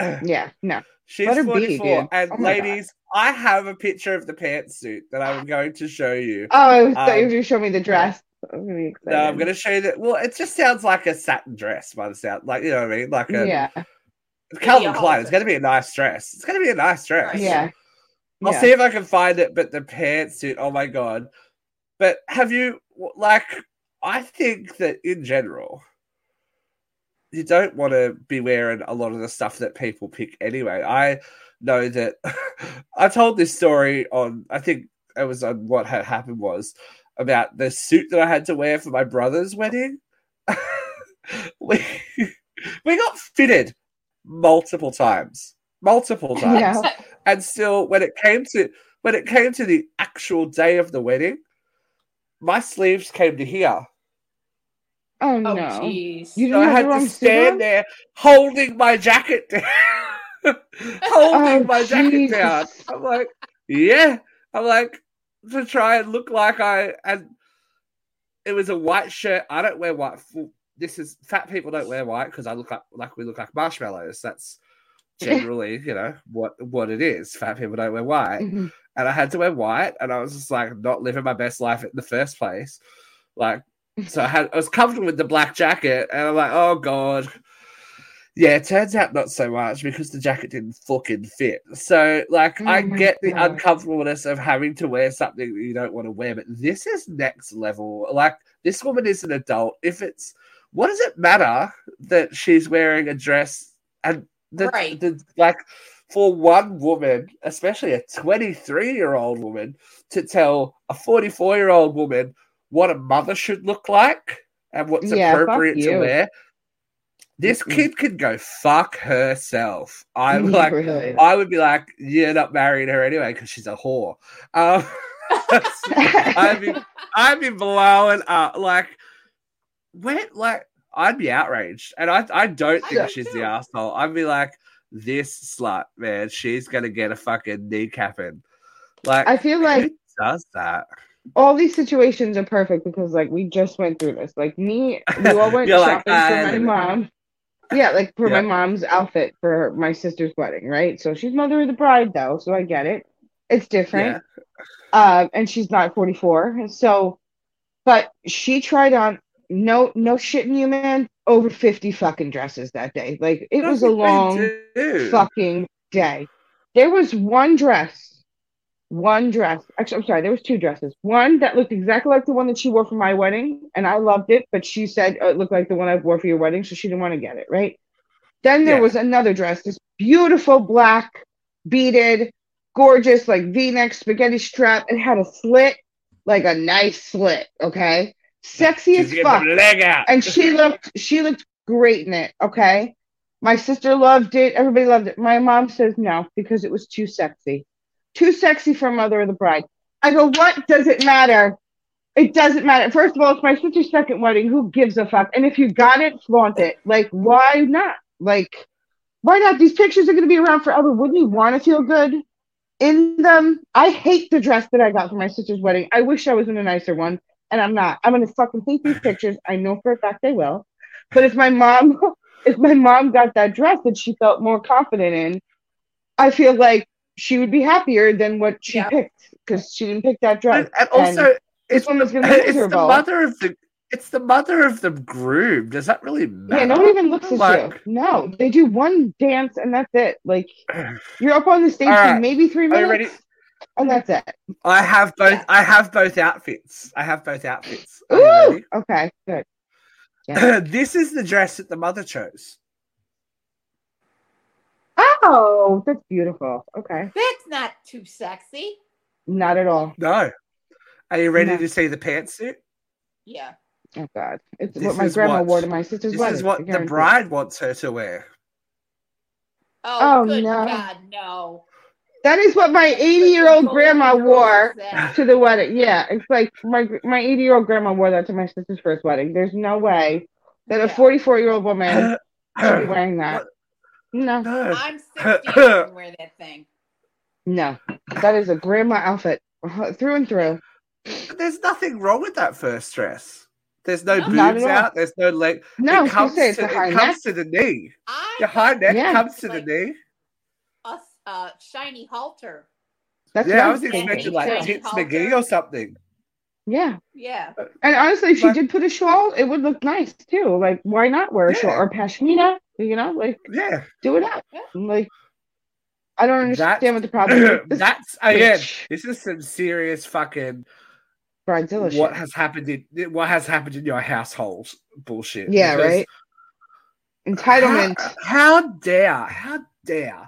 it. Yeah. No. She's Let her be, 44. dude. and Oh my God. ladies, I have a picture of the pantsuit that I'm going to show you. Oh, I was thought you Um, were going to show me the dress. I'm really excited. No, I'm going to show you that. Well, it just sounds like a satin dress by the sound. Like, you know what I mean? Like a Yeah. Calvin Yeah, Klein. It's going to be a nice dress. It's going to be a nice dress. Yeah. I'll Yeah. see if I can find it, but the pantsuit, oh my god. But have you, like, I think that in general, you don't want to be wearing a lot of the stuff that people pick anyway. I know that I told this story on, I think it was on what had happened was about the suit that I had to wear for my brother's wedding. we, we got fitted multiple times. Multiple times Yeah. and still when it came to when it came to the actual day of the wedding my sleeves came to here Oh, Oh, no. jeez. You so i didn't had to stand suit there holding my jacket down holding Oh, my jacket Jesus. down i'm like yeah i'm like to try and look like i and it was a white shirt. I don't wear white. This is fat people don't wear white because i look like like we look like marshmallows. That's generally you know what what it is. Fat people don't wear white. On? and I had to wear white, and I was just like not living my best life in the first place. Like, so I had I was comfortable with the black jacket, and I'm like, oh god, yeah. It turns out not so much because the jacket didn't fucking fit. So, like, I Oh my get the God. uncomfortableness of having to wear something that you don't want to wear, but this is next level. Like, this woman is an adult. If it's what does it matter that she's wearing a dress and the, Right. the like for one woman, especially a 23 year old woman, to tell a 44 year old woman what a mother should look like and what's Yeah, appropriate to wear. This kid could go fuck herself. I'm like, really. I would be like, you're not marrying her anyway because she's a whore. Um, I'd be, I'd be blowing up. Like, when, like, I'd be outraged, and I, I don't think would she's the asshole. I'd be like, this slut, man, she's gonna get a fucking kneecapping. Like, I feel like does that? all these situations are perfect because like we just went through this. Like me, we all went You're like, shopping for my mom. Yeah, like for Yeah. my mom's outfit for my sister's wedding, right? So she's mother of the bride though, so I get it. It's different. Uh, and she's not 44. So but she tried on no no shitting you, man, over 50 fucking dresses that day. Like it was a long fucking day. There was one dress, one dress. Actually, I'm sorry, there was two dresses. One that looked exactly like the one that she wore for my wedding, and I loved it, but she said oh, it looked like the one I wore for your wedding, so she didn't want to get it, right? Then there Yeah. was another dress, this beautiful black, beaded, gorgeous, like V-neck spaghetti strap. It had a slit, like a nice slit, okay? Sexy She's as fuck leg out. and she looked she looked great in it okay my sister loved it everybody loved it my mom says no because it was too sexy too sexy for mother of the bride. I go what does it matter? It doesn't matter. First of all it's my sister's second wedding. Who gives a fuck? And if you got it flaunt it. Like why not? Like why not? These pictures are going to be around forever. Wouldn't you want to feel good in them? I hate the dress that i got for my sister's wedding. I wish i was in a nicer one and I'm not. I'm gonna fucking hate these pictures. I know for a fact they will. But if my mom, if my mom got that dress that she felt more confident in, I feel like she would be happier than what she Yeah. picked because she didn't pick that dress. and, and also, this it's, woman's gonna be it's the mother of the it's the mother of the groom. Does that really matter? Yeah, no one even looks at Like- you. No, they do one dance and that's it. Like you're up on the stage All for right. maybe three minutes, ready? and that's it. I have both. Yeah. I have both outfits. I have both outfits. Ooh, okay, good. this is the dress that the mother chose. Oh, that's beautiful. Okay, That's not too sexy. not at all. No. Are you ready No. to see the pantsuit? Yeah. Oh God, it's This what my grandma what- wore to my sister's This wedding. is what the bride wants her to wear. Oh, Oh, good no. God, no. That is what my 80 year old grandma wore to the wedding. Yeah, it's like my my 80 year old grandma wore that to my sister's first wedding. There's no way that a 44 year old woman should be wearing that. No, I'm 60 and I wear that thing. no, that is a grandma outfit through and through. There's nothing wrong with that first dress. There's no No. Not boobs out. There's no leg. No, it comes, say it's to, a high it neck. to the knee. I Your high neck Yeah. comes to the knee. a uh, shiny halter. That's yeah, I I'm was thinking, expecting like Shiny Tits halter. McGee or something. Yeah, Yeah. and honestly, if she did put a shawl, it would look nice too. Like, why not wear a Yeah. shawl or pashmina? You know, like Yeah. do it up. Yeah. Like, I don't understand That's- what the problem is. That's again. bitch, This is some serious fucking Bridezilla what shit. has happened in what has happened in your household bullshit. Yeah, Because right. Entitlement. How, how dare? How dare?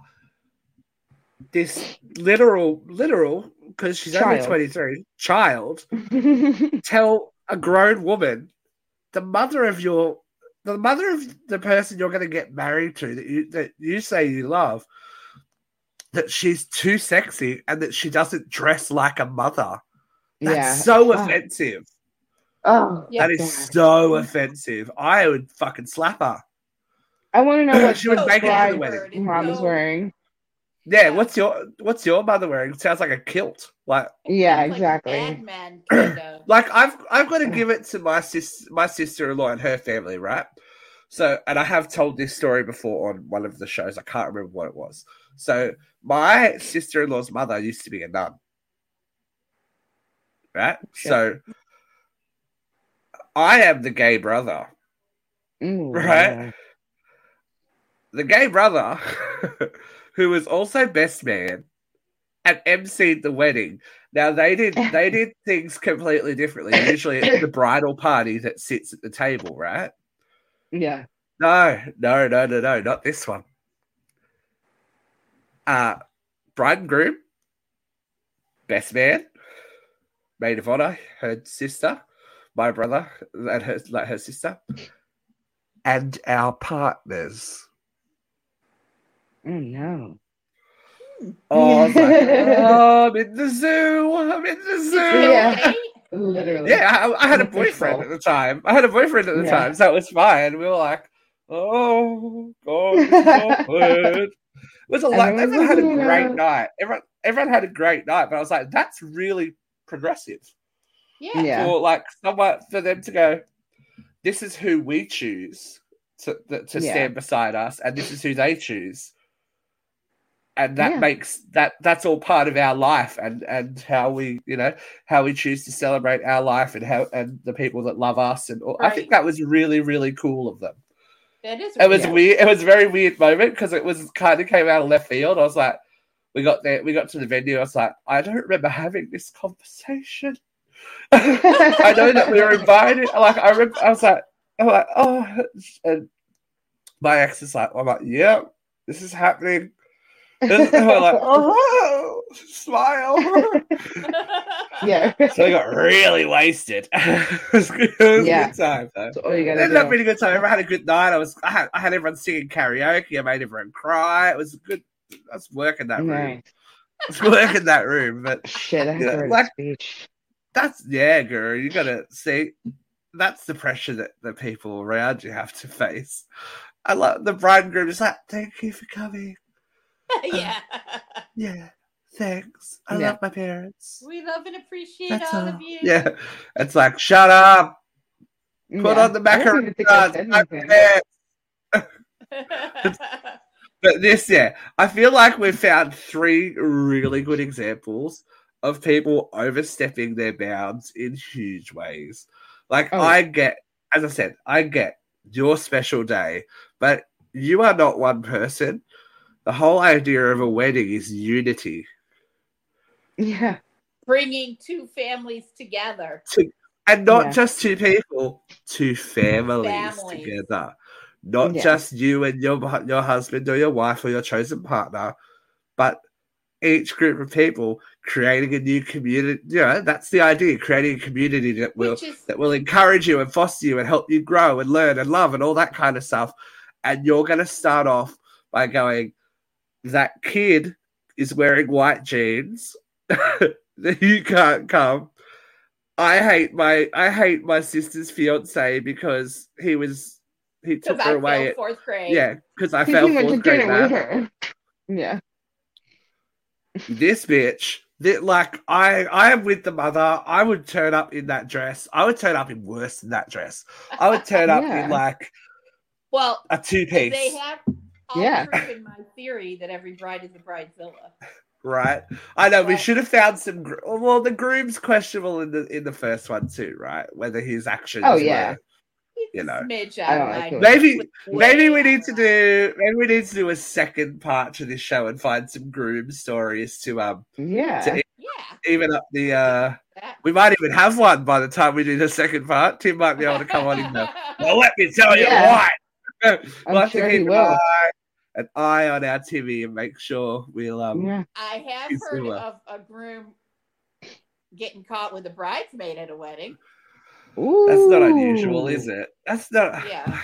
This literal, literal, because she's only twenty three, child tell a grown woman, the mother of your, the mother of the person you're going to get married to that you that you say you love, that she's too sexy and that she doesn't dress like a mother. That's yeah. so Ah. offensive. Oh, Yeah. that is God. so offensive. I would fucking slap her. I want to know what She would make it to the wedding. mom is No. wearing. Yeah, Yeah. what's your what's your mother wearing? It sounds like a kilt. Like Yeah, Like exactly. Mad Men, like I've I've got to give it to my sis my sister in law and her family, right? So and I have told this story before on one of the shows. I can't remember what it was. So my sister in law's mother used to be a nun. Right? Shit. So I am the gay brother. Ooh, Right. the gay brother, who was also best man and emceed the wedding. Now they did they did things completely differently. Usually it's the bridal party that sits at the table, right? Yeah. No, no, no, no, no, not this one. Uh bride and groom, best man, maid of honor, her sister, my brother, and her like her sister, and our partners. Oh no. Hmm. Oh, I was like, oh, I'm in the zoo. I'm in the zoo. Yeah. Literally. Yeah, I, I had a boyfriend at the time. I had a boyfriend at the Yeah. time, so it was fine. We were like, oh, God, this. It was a lot. Everyone's Everyone had a great night. Everyone, everyone had a great night, but I was like, that's really progressive. Yeah. Yeah. For like someone for them to go, this is who we choose to that- to Yeah. stand beside us, and this is who they choose. And that Yeah. makes that that's all part of our life and and how we you know how we choose to celebrate our life and how and the people that love us and all. I think that was really really cool of them. That is. It was Yeah. weird. It was a very weird moment because it was kind of came out of left field. I was like, we got there, we got to the venue. I was like, I don't remember having this conversation. I know that we were invited. Like I remember, I was like, I'm like, oh, and my ex is like, I'm like, yeah, this is happening. And we're like, oh, smile. yeah. so I got really wasted. it was, good- it was Yeah. a good time though. That's all you It gotta ended up being a good time. Everyone had a good night. I was, I had, I had everyone singing karaoke. I made everyone cry. It was good. I was working that room. Nice. I was working that room, but Shit, I have Yeah, to write like- speech. that's yeah, girl. You gotta see. That's the pressure that the people around you have to face. I love the bride and groom. Is like, thank you for coming. yeah. Yeah, thanks. I Yeah. love my parents. We love and appreciate That's all all. of you. Yeah, it's like, shut up. Put Yeah. on the I macaroni. think I guards, said my anything. pants. But this, yeah, I feel like we've found three really good examples of people overstepping their bounds in huge ways. Like Oh. I get, as I said, I get your special day, but you are not one person. The whole idea of a wedding is unity. Yeah. Bringing two families together. And not Yeah. just two people, two families, Families. together. Not Yeah. just you and your your husband or your wife or your chosen partner, but each group of people creating a new community. You know, that's the idea, creating a community that will is that will encourage you and foster you and help you grow and learn and love and all that kind of stuff. And you're going to start off by going, that kid is wearing white jeans. you can't come. I hate my I hate my sister's fiance because he was he took her I away. failed At, fourth grade. yeah, because I Because fell you went to fourth grade with her. Yeah. this bitch that like I I am with the mother. I would turn up in that dress. I would turn up in worse than that dress. I would turn up in like Well, a two they piece, have all Yeah. proven my theory that every bride is a bridezilla. right? I know we should have found some. Well, the groom's questionable in the in the first one too, right? Whether his actions. Oh, yeah. were- You know. smidge I out don't of like Maybe maybe we need to do maybe we need to do a second part to this show and find some groom stories to um Yeah. to Yeah. even up the uh we might even have one by the time we do the second part. Tim might be able to come on in the Well, let me tell you Yeah. what. I'm sure he will. eye, an eye on our TV and make sure we'll um Yeah. I have heard similar. of a groom getting caught with a bridesmaid at a wedding. that's not unusual, is it? That's not Yeah.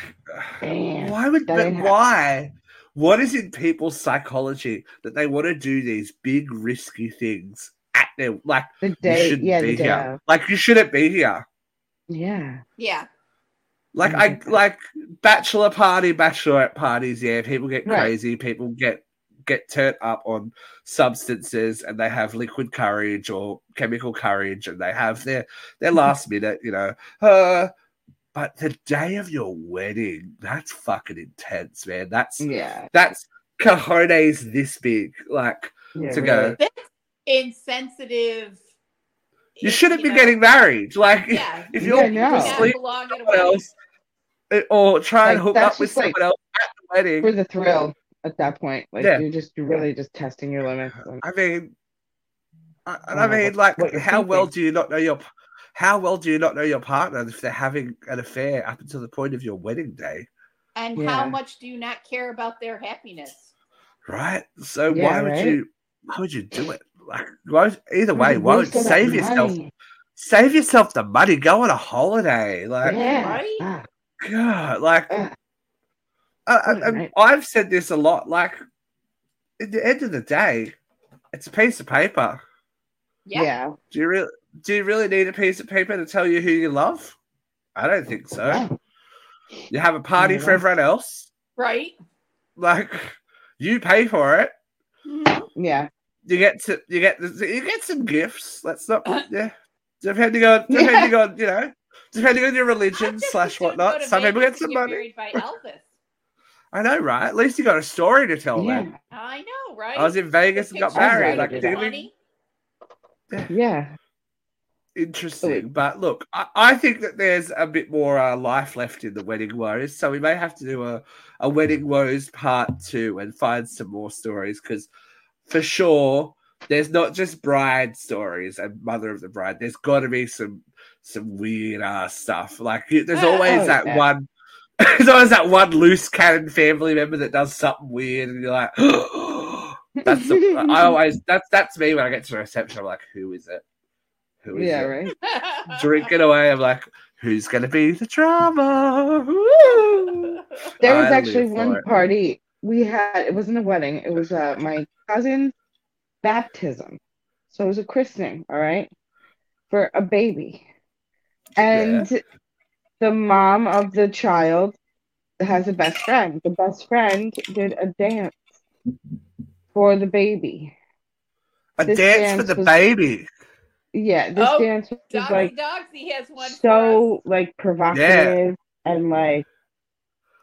Damn, why would that but ain't hap- why? What is in people's psychology that they want to do these big risky things at their like The you day, shouldn't yeah, be the here. of. Like you shouldn't be here. Yeah. Yeah. Like I I like bachelor party, bachelorette parties. Yeah, people get Right. crazy. People get get turned up on substances, and they have liquid courage or chemical courage, and they have their their last minute. You know, uh, but the day of your wedding, that's fucking intense, man. That's Yeah. that's cojones this big. Like yeah to go. really. That's insensitive. you shouldn't be know, getting married. Like Yeah. if you're Yeah, no. Yeah, asleep belong at someone else, or try and Like, hook that's up with just like- someone else at the wedding. For the thrill at that point. Like Yeah. you're just you're really just testing your limits. I mean, I, and I I don't know mean, like, what you're how well do you not know your, how well do you not know your partner if they're having an affair up until the point of your wedding day, And Yeah. how much do you not care about their happiness? right? So Yeah, why would right? you, why would you do it? Like, why, either way, You why would waste all that save yourself, money. save yourself the money, go on a holiday, like, Yeah. Right? God, like. I, I, Right, and right. I've said this a lot, like, at the end of the day, it's a piece of paper. Yeah. yeah. Do you really do you really need a piece of paper to tell you who you love? I don't think so. Yeah. You have a party Yeah. for everyone else. Right? Like you pay for it. Mhm. Yeah. You get to you get you get some gifts. Let's not yeah. Depending on depending on you know depending on your religion slash whatnot. to Some people get some money. married by Elvis. I know, right? At least you got a story to tell. Yeah. Then I know, right? I was in Vegas and got married. Like, rather do that. really funny. Yeah. interesting. But look, I, I think that there's a bit more uh, life left in the wedding woes, so we may have to do a, a wedding woes part two and find some more stories because for sure there's not just bride stories and mother of the bride. There's got to be some some weird ass stuff. Like there's always Oh, that yeah. one. There's always that one loose cannon family member that does something weird, and you're like, "That's the." I always that's that's me when I get to the reception. I'm like, "Who is it? Who is yeah, it?" right. drinking away. I'm like, who's gonna be the drama? Woo! There was I actually one party we had. It wasn't a wedding. It was uh, my cousin's baptism. So it was a christening, all right, for a baby. And the mom of the child has a best friend. The best friend did a dance for the baby. A dance, dance for the was- baby. Yeah, this Oh, dance was Dogsy like Dogsy has one so like provocative and like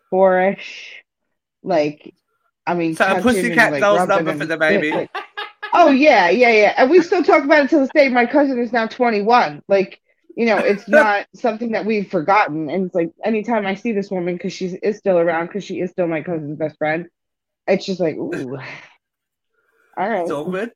boorish. Like, I mean, So a touching and, pussycat like, doll's rubbing number for the baby. like- oh yeah, yeah, yeah. And we still talk about it to this day. My cousin is now 21. Like, you know, it's not something that we've forgotten. And it's like anytime I see this woman, because she is still around, because she is still my cousin's best friend, it's just like, ooh. All right. It's awkward.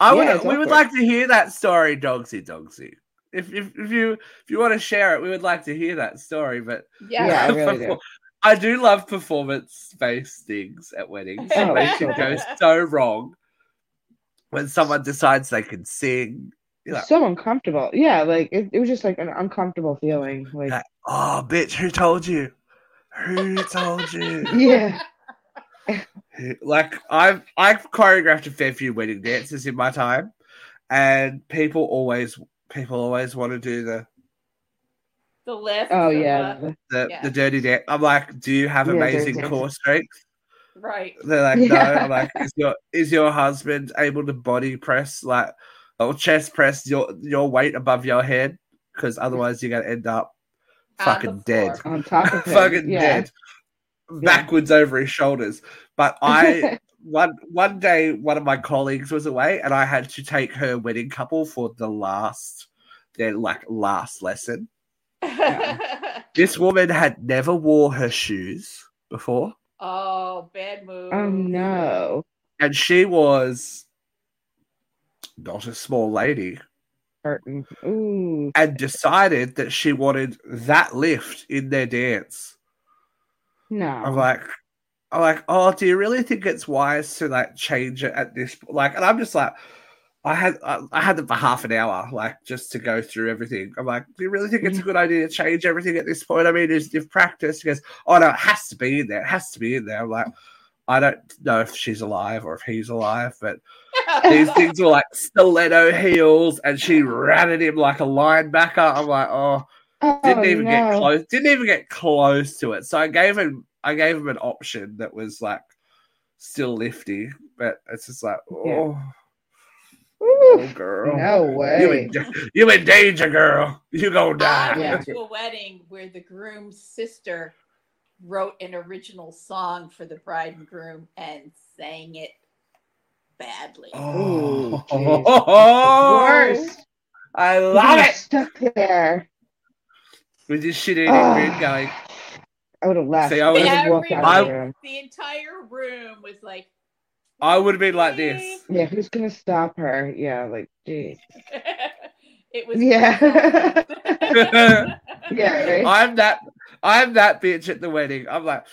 I Yeah, would. it's we would awkward. like to hear that story, Dogsy Dogsy. If, if if you if you want to share it, we would like to hear that story. But Yeah. Yeah, I really do. I do love performance based things at weddings. It Oh, makes it so go so wrong when someone decides they can sing. Like, so uncomfortable. Yeah, like it, it was just like an uncomfortable feeling. Like, Yeah. oh, bitch, who told you? Who told you? yeah. like I've I've choreographed a fair few wedding dances in my time, and people always people always want to do the The lift. Oh, the yeah. what? the, Yeah. the dirty dance. I'm like, do you have Yeah, amazing core strength? Right. They're like, no. Yeah. I'm like, is your is your husband able to body press like or chest press your your weight above your head? Because otherwise you're gonna end up On fucking dead. On top of fucking yeah. dead. Backwards over his shoulders. But I one one day one of my colleagues was away and I had to take her wedding couple for the last their like last lesson. This woman had never wore her shoes before. oh, bad move. oh no. And she was not a small lady Hurting. Ooh. and decided that she wanted that lift in their dance. No. I'm like, I'm like, oh, do you really think it's wise to like change it at this? Like, and I'm just like, I had I, I had them for half an hour, like just to go through everything. I'm like, do you really think it's a mm. good idea to change everything at this point? I mean, is you've practiced? He goes, oh no, it has to be in there. It has to be in there. I'm like, I don't know if she's alive or if he's alive, but these things were like stiletto heels, and she ran at him like a linebacker. I'm like, oh, oh, didn't even no. get close didn't even get close to it so i gave him i gave him an option that was like still lifty but it's just like oh, Ooh. Oh girl No you way. in, you in danger girl you gonna I die Yeah. went to a wedding where the groom's sister wrote an original song for the bride and groom and sang it badly. oh, Ooh, Worst. i You love it Stuck there. with this shit in Ah. grin going I would have laughed. See, I would've- would've walked out of the room. The entire room was like, i would have been like this Yeah, who's gonna stop her? Yeah, like, geez. it was Yeah. yeah. Yeah, right? i'm that i'm that bitch at the wedding i'm like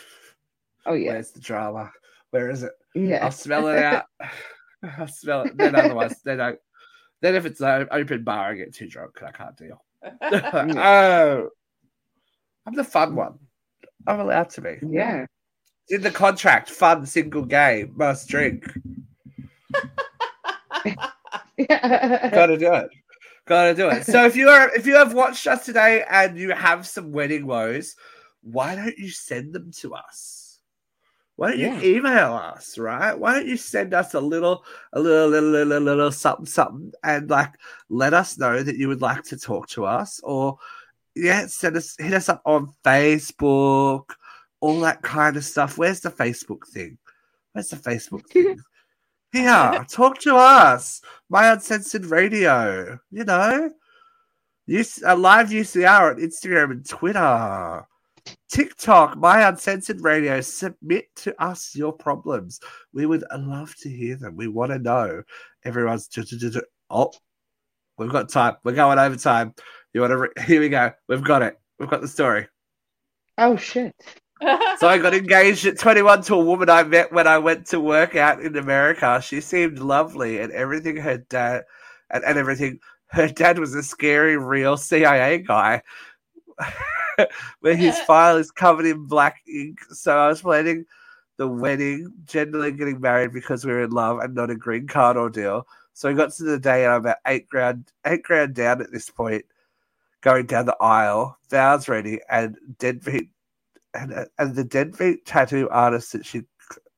Oh yeah, where's the drama where is it yeah. I'll smell it out. I'll smell it. Then otherwise, then I, then if it's an open bar, I get too drunk and I can't deal. oh, I'm the fun mm. one. I'm allowed to be. Yeah. In the contract, fun, single, game, must drink. Gotta do it. Gotta do it. So if you are, if you have watched us today and you have some wedding woes, why don't you send them to us? Why don't Yeah. you email us, right? Why don't you send us a little, a little, little, little, little something, something, and like let us know that you would like to talk to us, or yeah, send us, hit us up on Facebook, all that kind of stuff. Where's the Facebook thing? Where's the Facebook thing? Yeah, talk to us. My Uncensored Radio, you know. Use, uh, live UCR on Instagram and Twitter. TikTok, My Uncensored Radio. Submit to us your problems. We would love to hear them. We want to know. Everyone's. Oh, we've got time. We're going over time. You want to? Re- Here we go. We've got it. We've got the story. Oh shit. So I got engaged at 21 to a woman I met when I went to work out in America. She seemed lovely and everything her dad and, and everything. Her dad was a scary real CIA guy. where his file is covered in black ink. So I was planning the wedding, generally getting married because we were in love and not a green card ordeal. So we got to the day and I'm about eight grand eight grand down at this point, going down the aisle, vows ready, and deadbeat and uh, and the deadbeat tattoo artist that she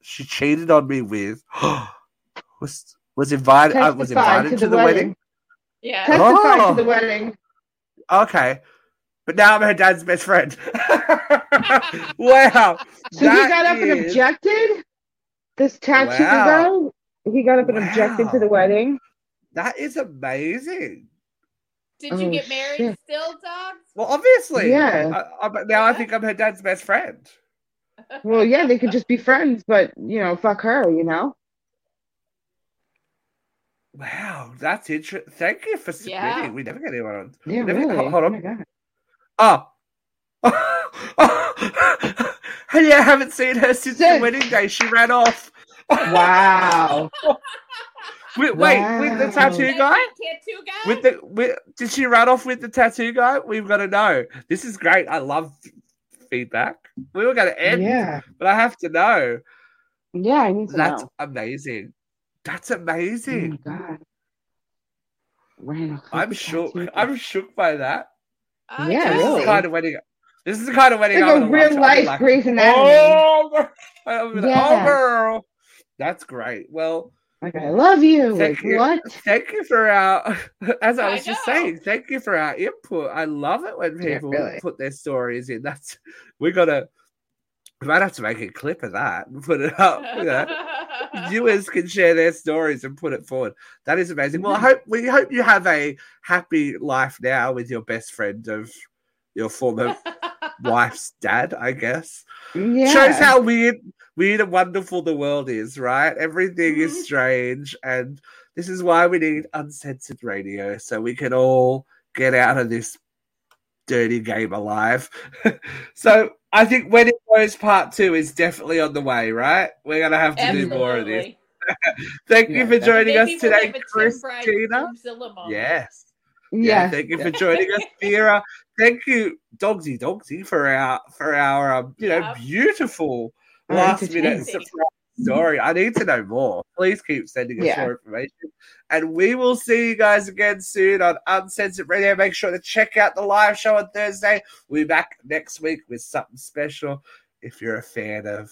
she cheated on me with was was invited I was invited to, the wedding. yeah. Testify Oh. to the oh. wedding. Okay. But now I'm her dad's best friend. wow. So he got up and objected. This tattoo Wow. guy, he got up and objected to the wedding. That is amazing. Did you Oh, get married shit. still, dogs? Well, obviously. Yeah. I, I, now I think I'm her dad's best friend. Well, yeah, they could just be friends, but you know, fuck her, you know? Wow, that's interesting. Thank you for submitting. Yeah. We never get anyone on. Yeah, Never- really. hold- hold Oh on. my God. Ah. Oh. hey, I haven't seen her since the wedding day. She ran off. Wow. Wait, wait with the tattoo guy? Tattoo guy? With the with, did she run off with the tattoo guy? We've got to know. This is great. I love feedback. We were going to end, Yeah. but I have to know. Yeah, I need to That's know. amazing. That's Oh amazing. my God. Ran I'm the shook. tattoo. I'm shook by that. I Yeah, This is the kind of wedding. This is the kind of wedding Like I a real watch. I'll be life like, Grey's oh, Anatomy. Oh, girl. I'll be like, oh, Yeah. oh, girl. That's great. Well, Like, I love you. Thank Like, you. what? thank you for our, as I I was just saying, thank you for our input. I love it when Yeah, people really. put their stories in. That's, we got to, we might have to make a clip of that and put it up. You know? Viewers can share their stories and put it forward. That is amazing. Well, I hope we hope you have a happy life now with your best friend of your former wife's dad, I guess. Yeah. Shows how weird, weird and wonderful the world is, right? Everything Mhm. is strange, and this is why we need uncensored radio, so we can all get out of this dirty game alive. so I think Wedding Woes Part Two is definitely on the way, right? We're gonna have to do more of this. Thank Yeah, you for joining us today, have a Tim Bride Christina. Yes. Yeah, Yeah. thank you for joining us, Vera. Thank you, Dogsy Dogsy, for our for our um, you know Yeah. beautiful Our last minute surprise story. I need to know more. Please keep sending us Yeah. more information. And we will see you guys again soon on Uncensored Radio. Make sure to check out the live show on Thursday. We'll be back next week with something special if you're a fan of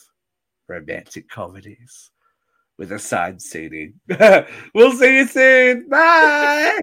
romantic comedies with a side seating. we'll see you soon. Bye.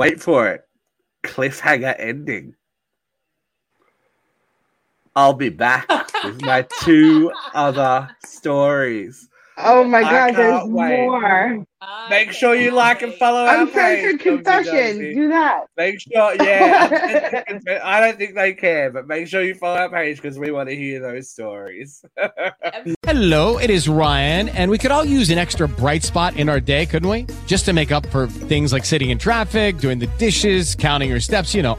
Wait for it. Cliffhanger ending. I'll be back with my two other stories. Oh my I God, there's wait. more. Make sure you like and wait. follow our Uncensored page. Confession. Do that. Make sure, yeah. I don't think they care, but make sure you follow our page because we want to hear those stories. Hello, it is Ryan, and we could all use an extra bright spot in our day, couldn't we? Just to make up for things like sitting in traffic, doing the dishes, counting your steps, you know,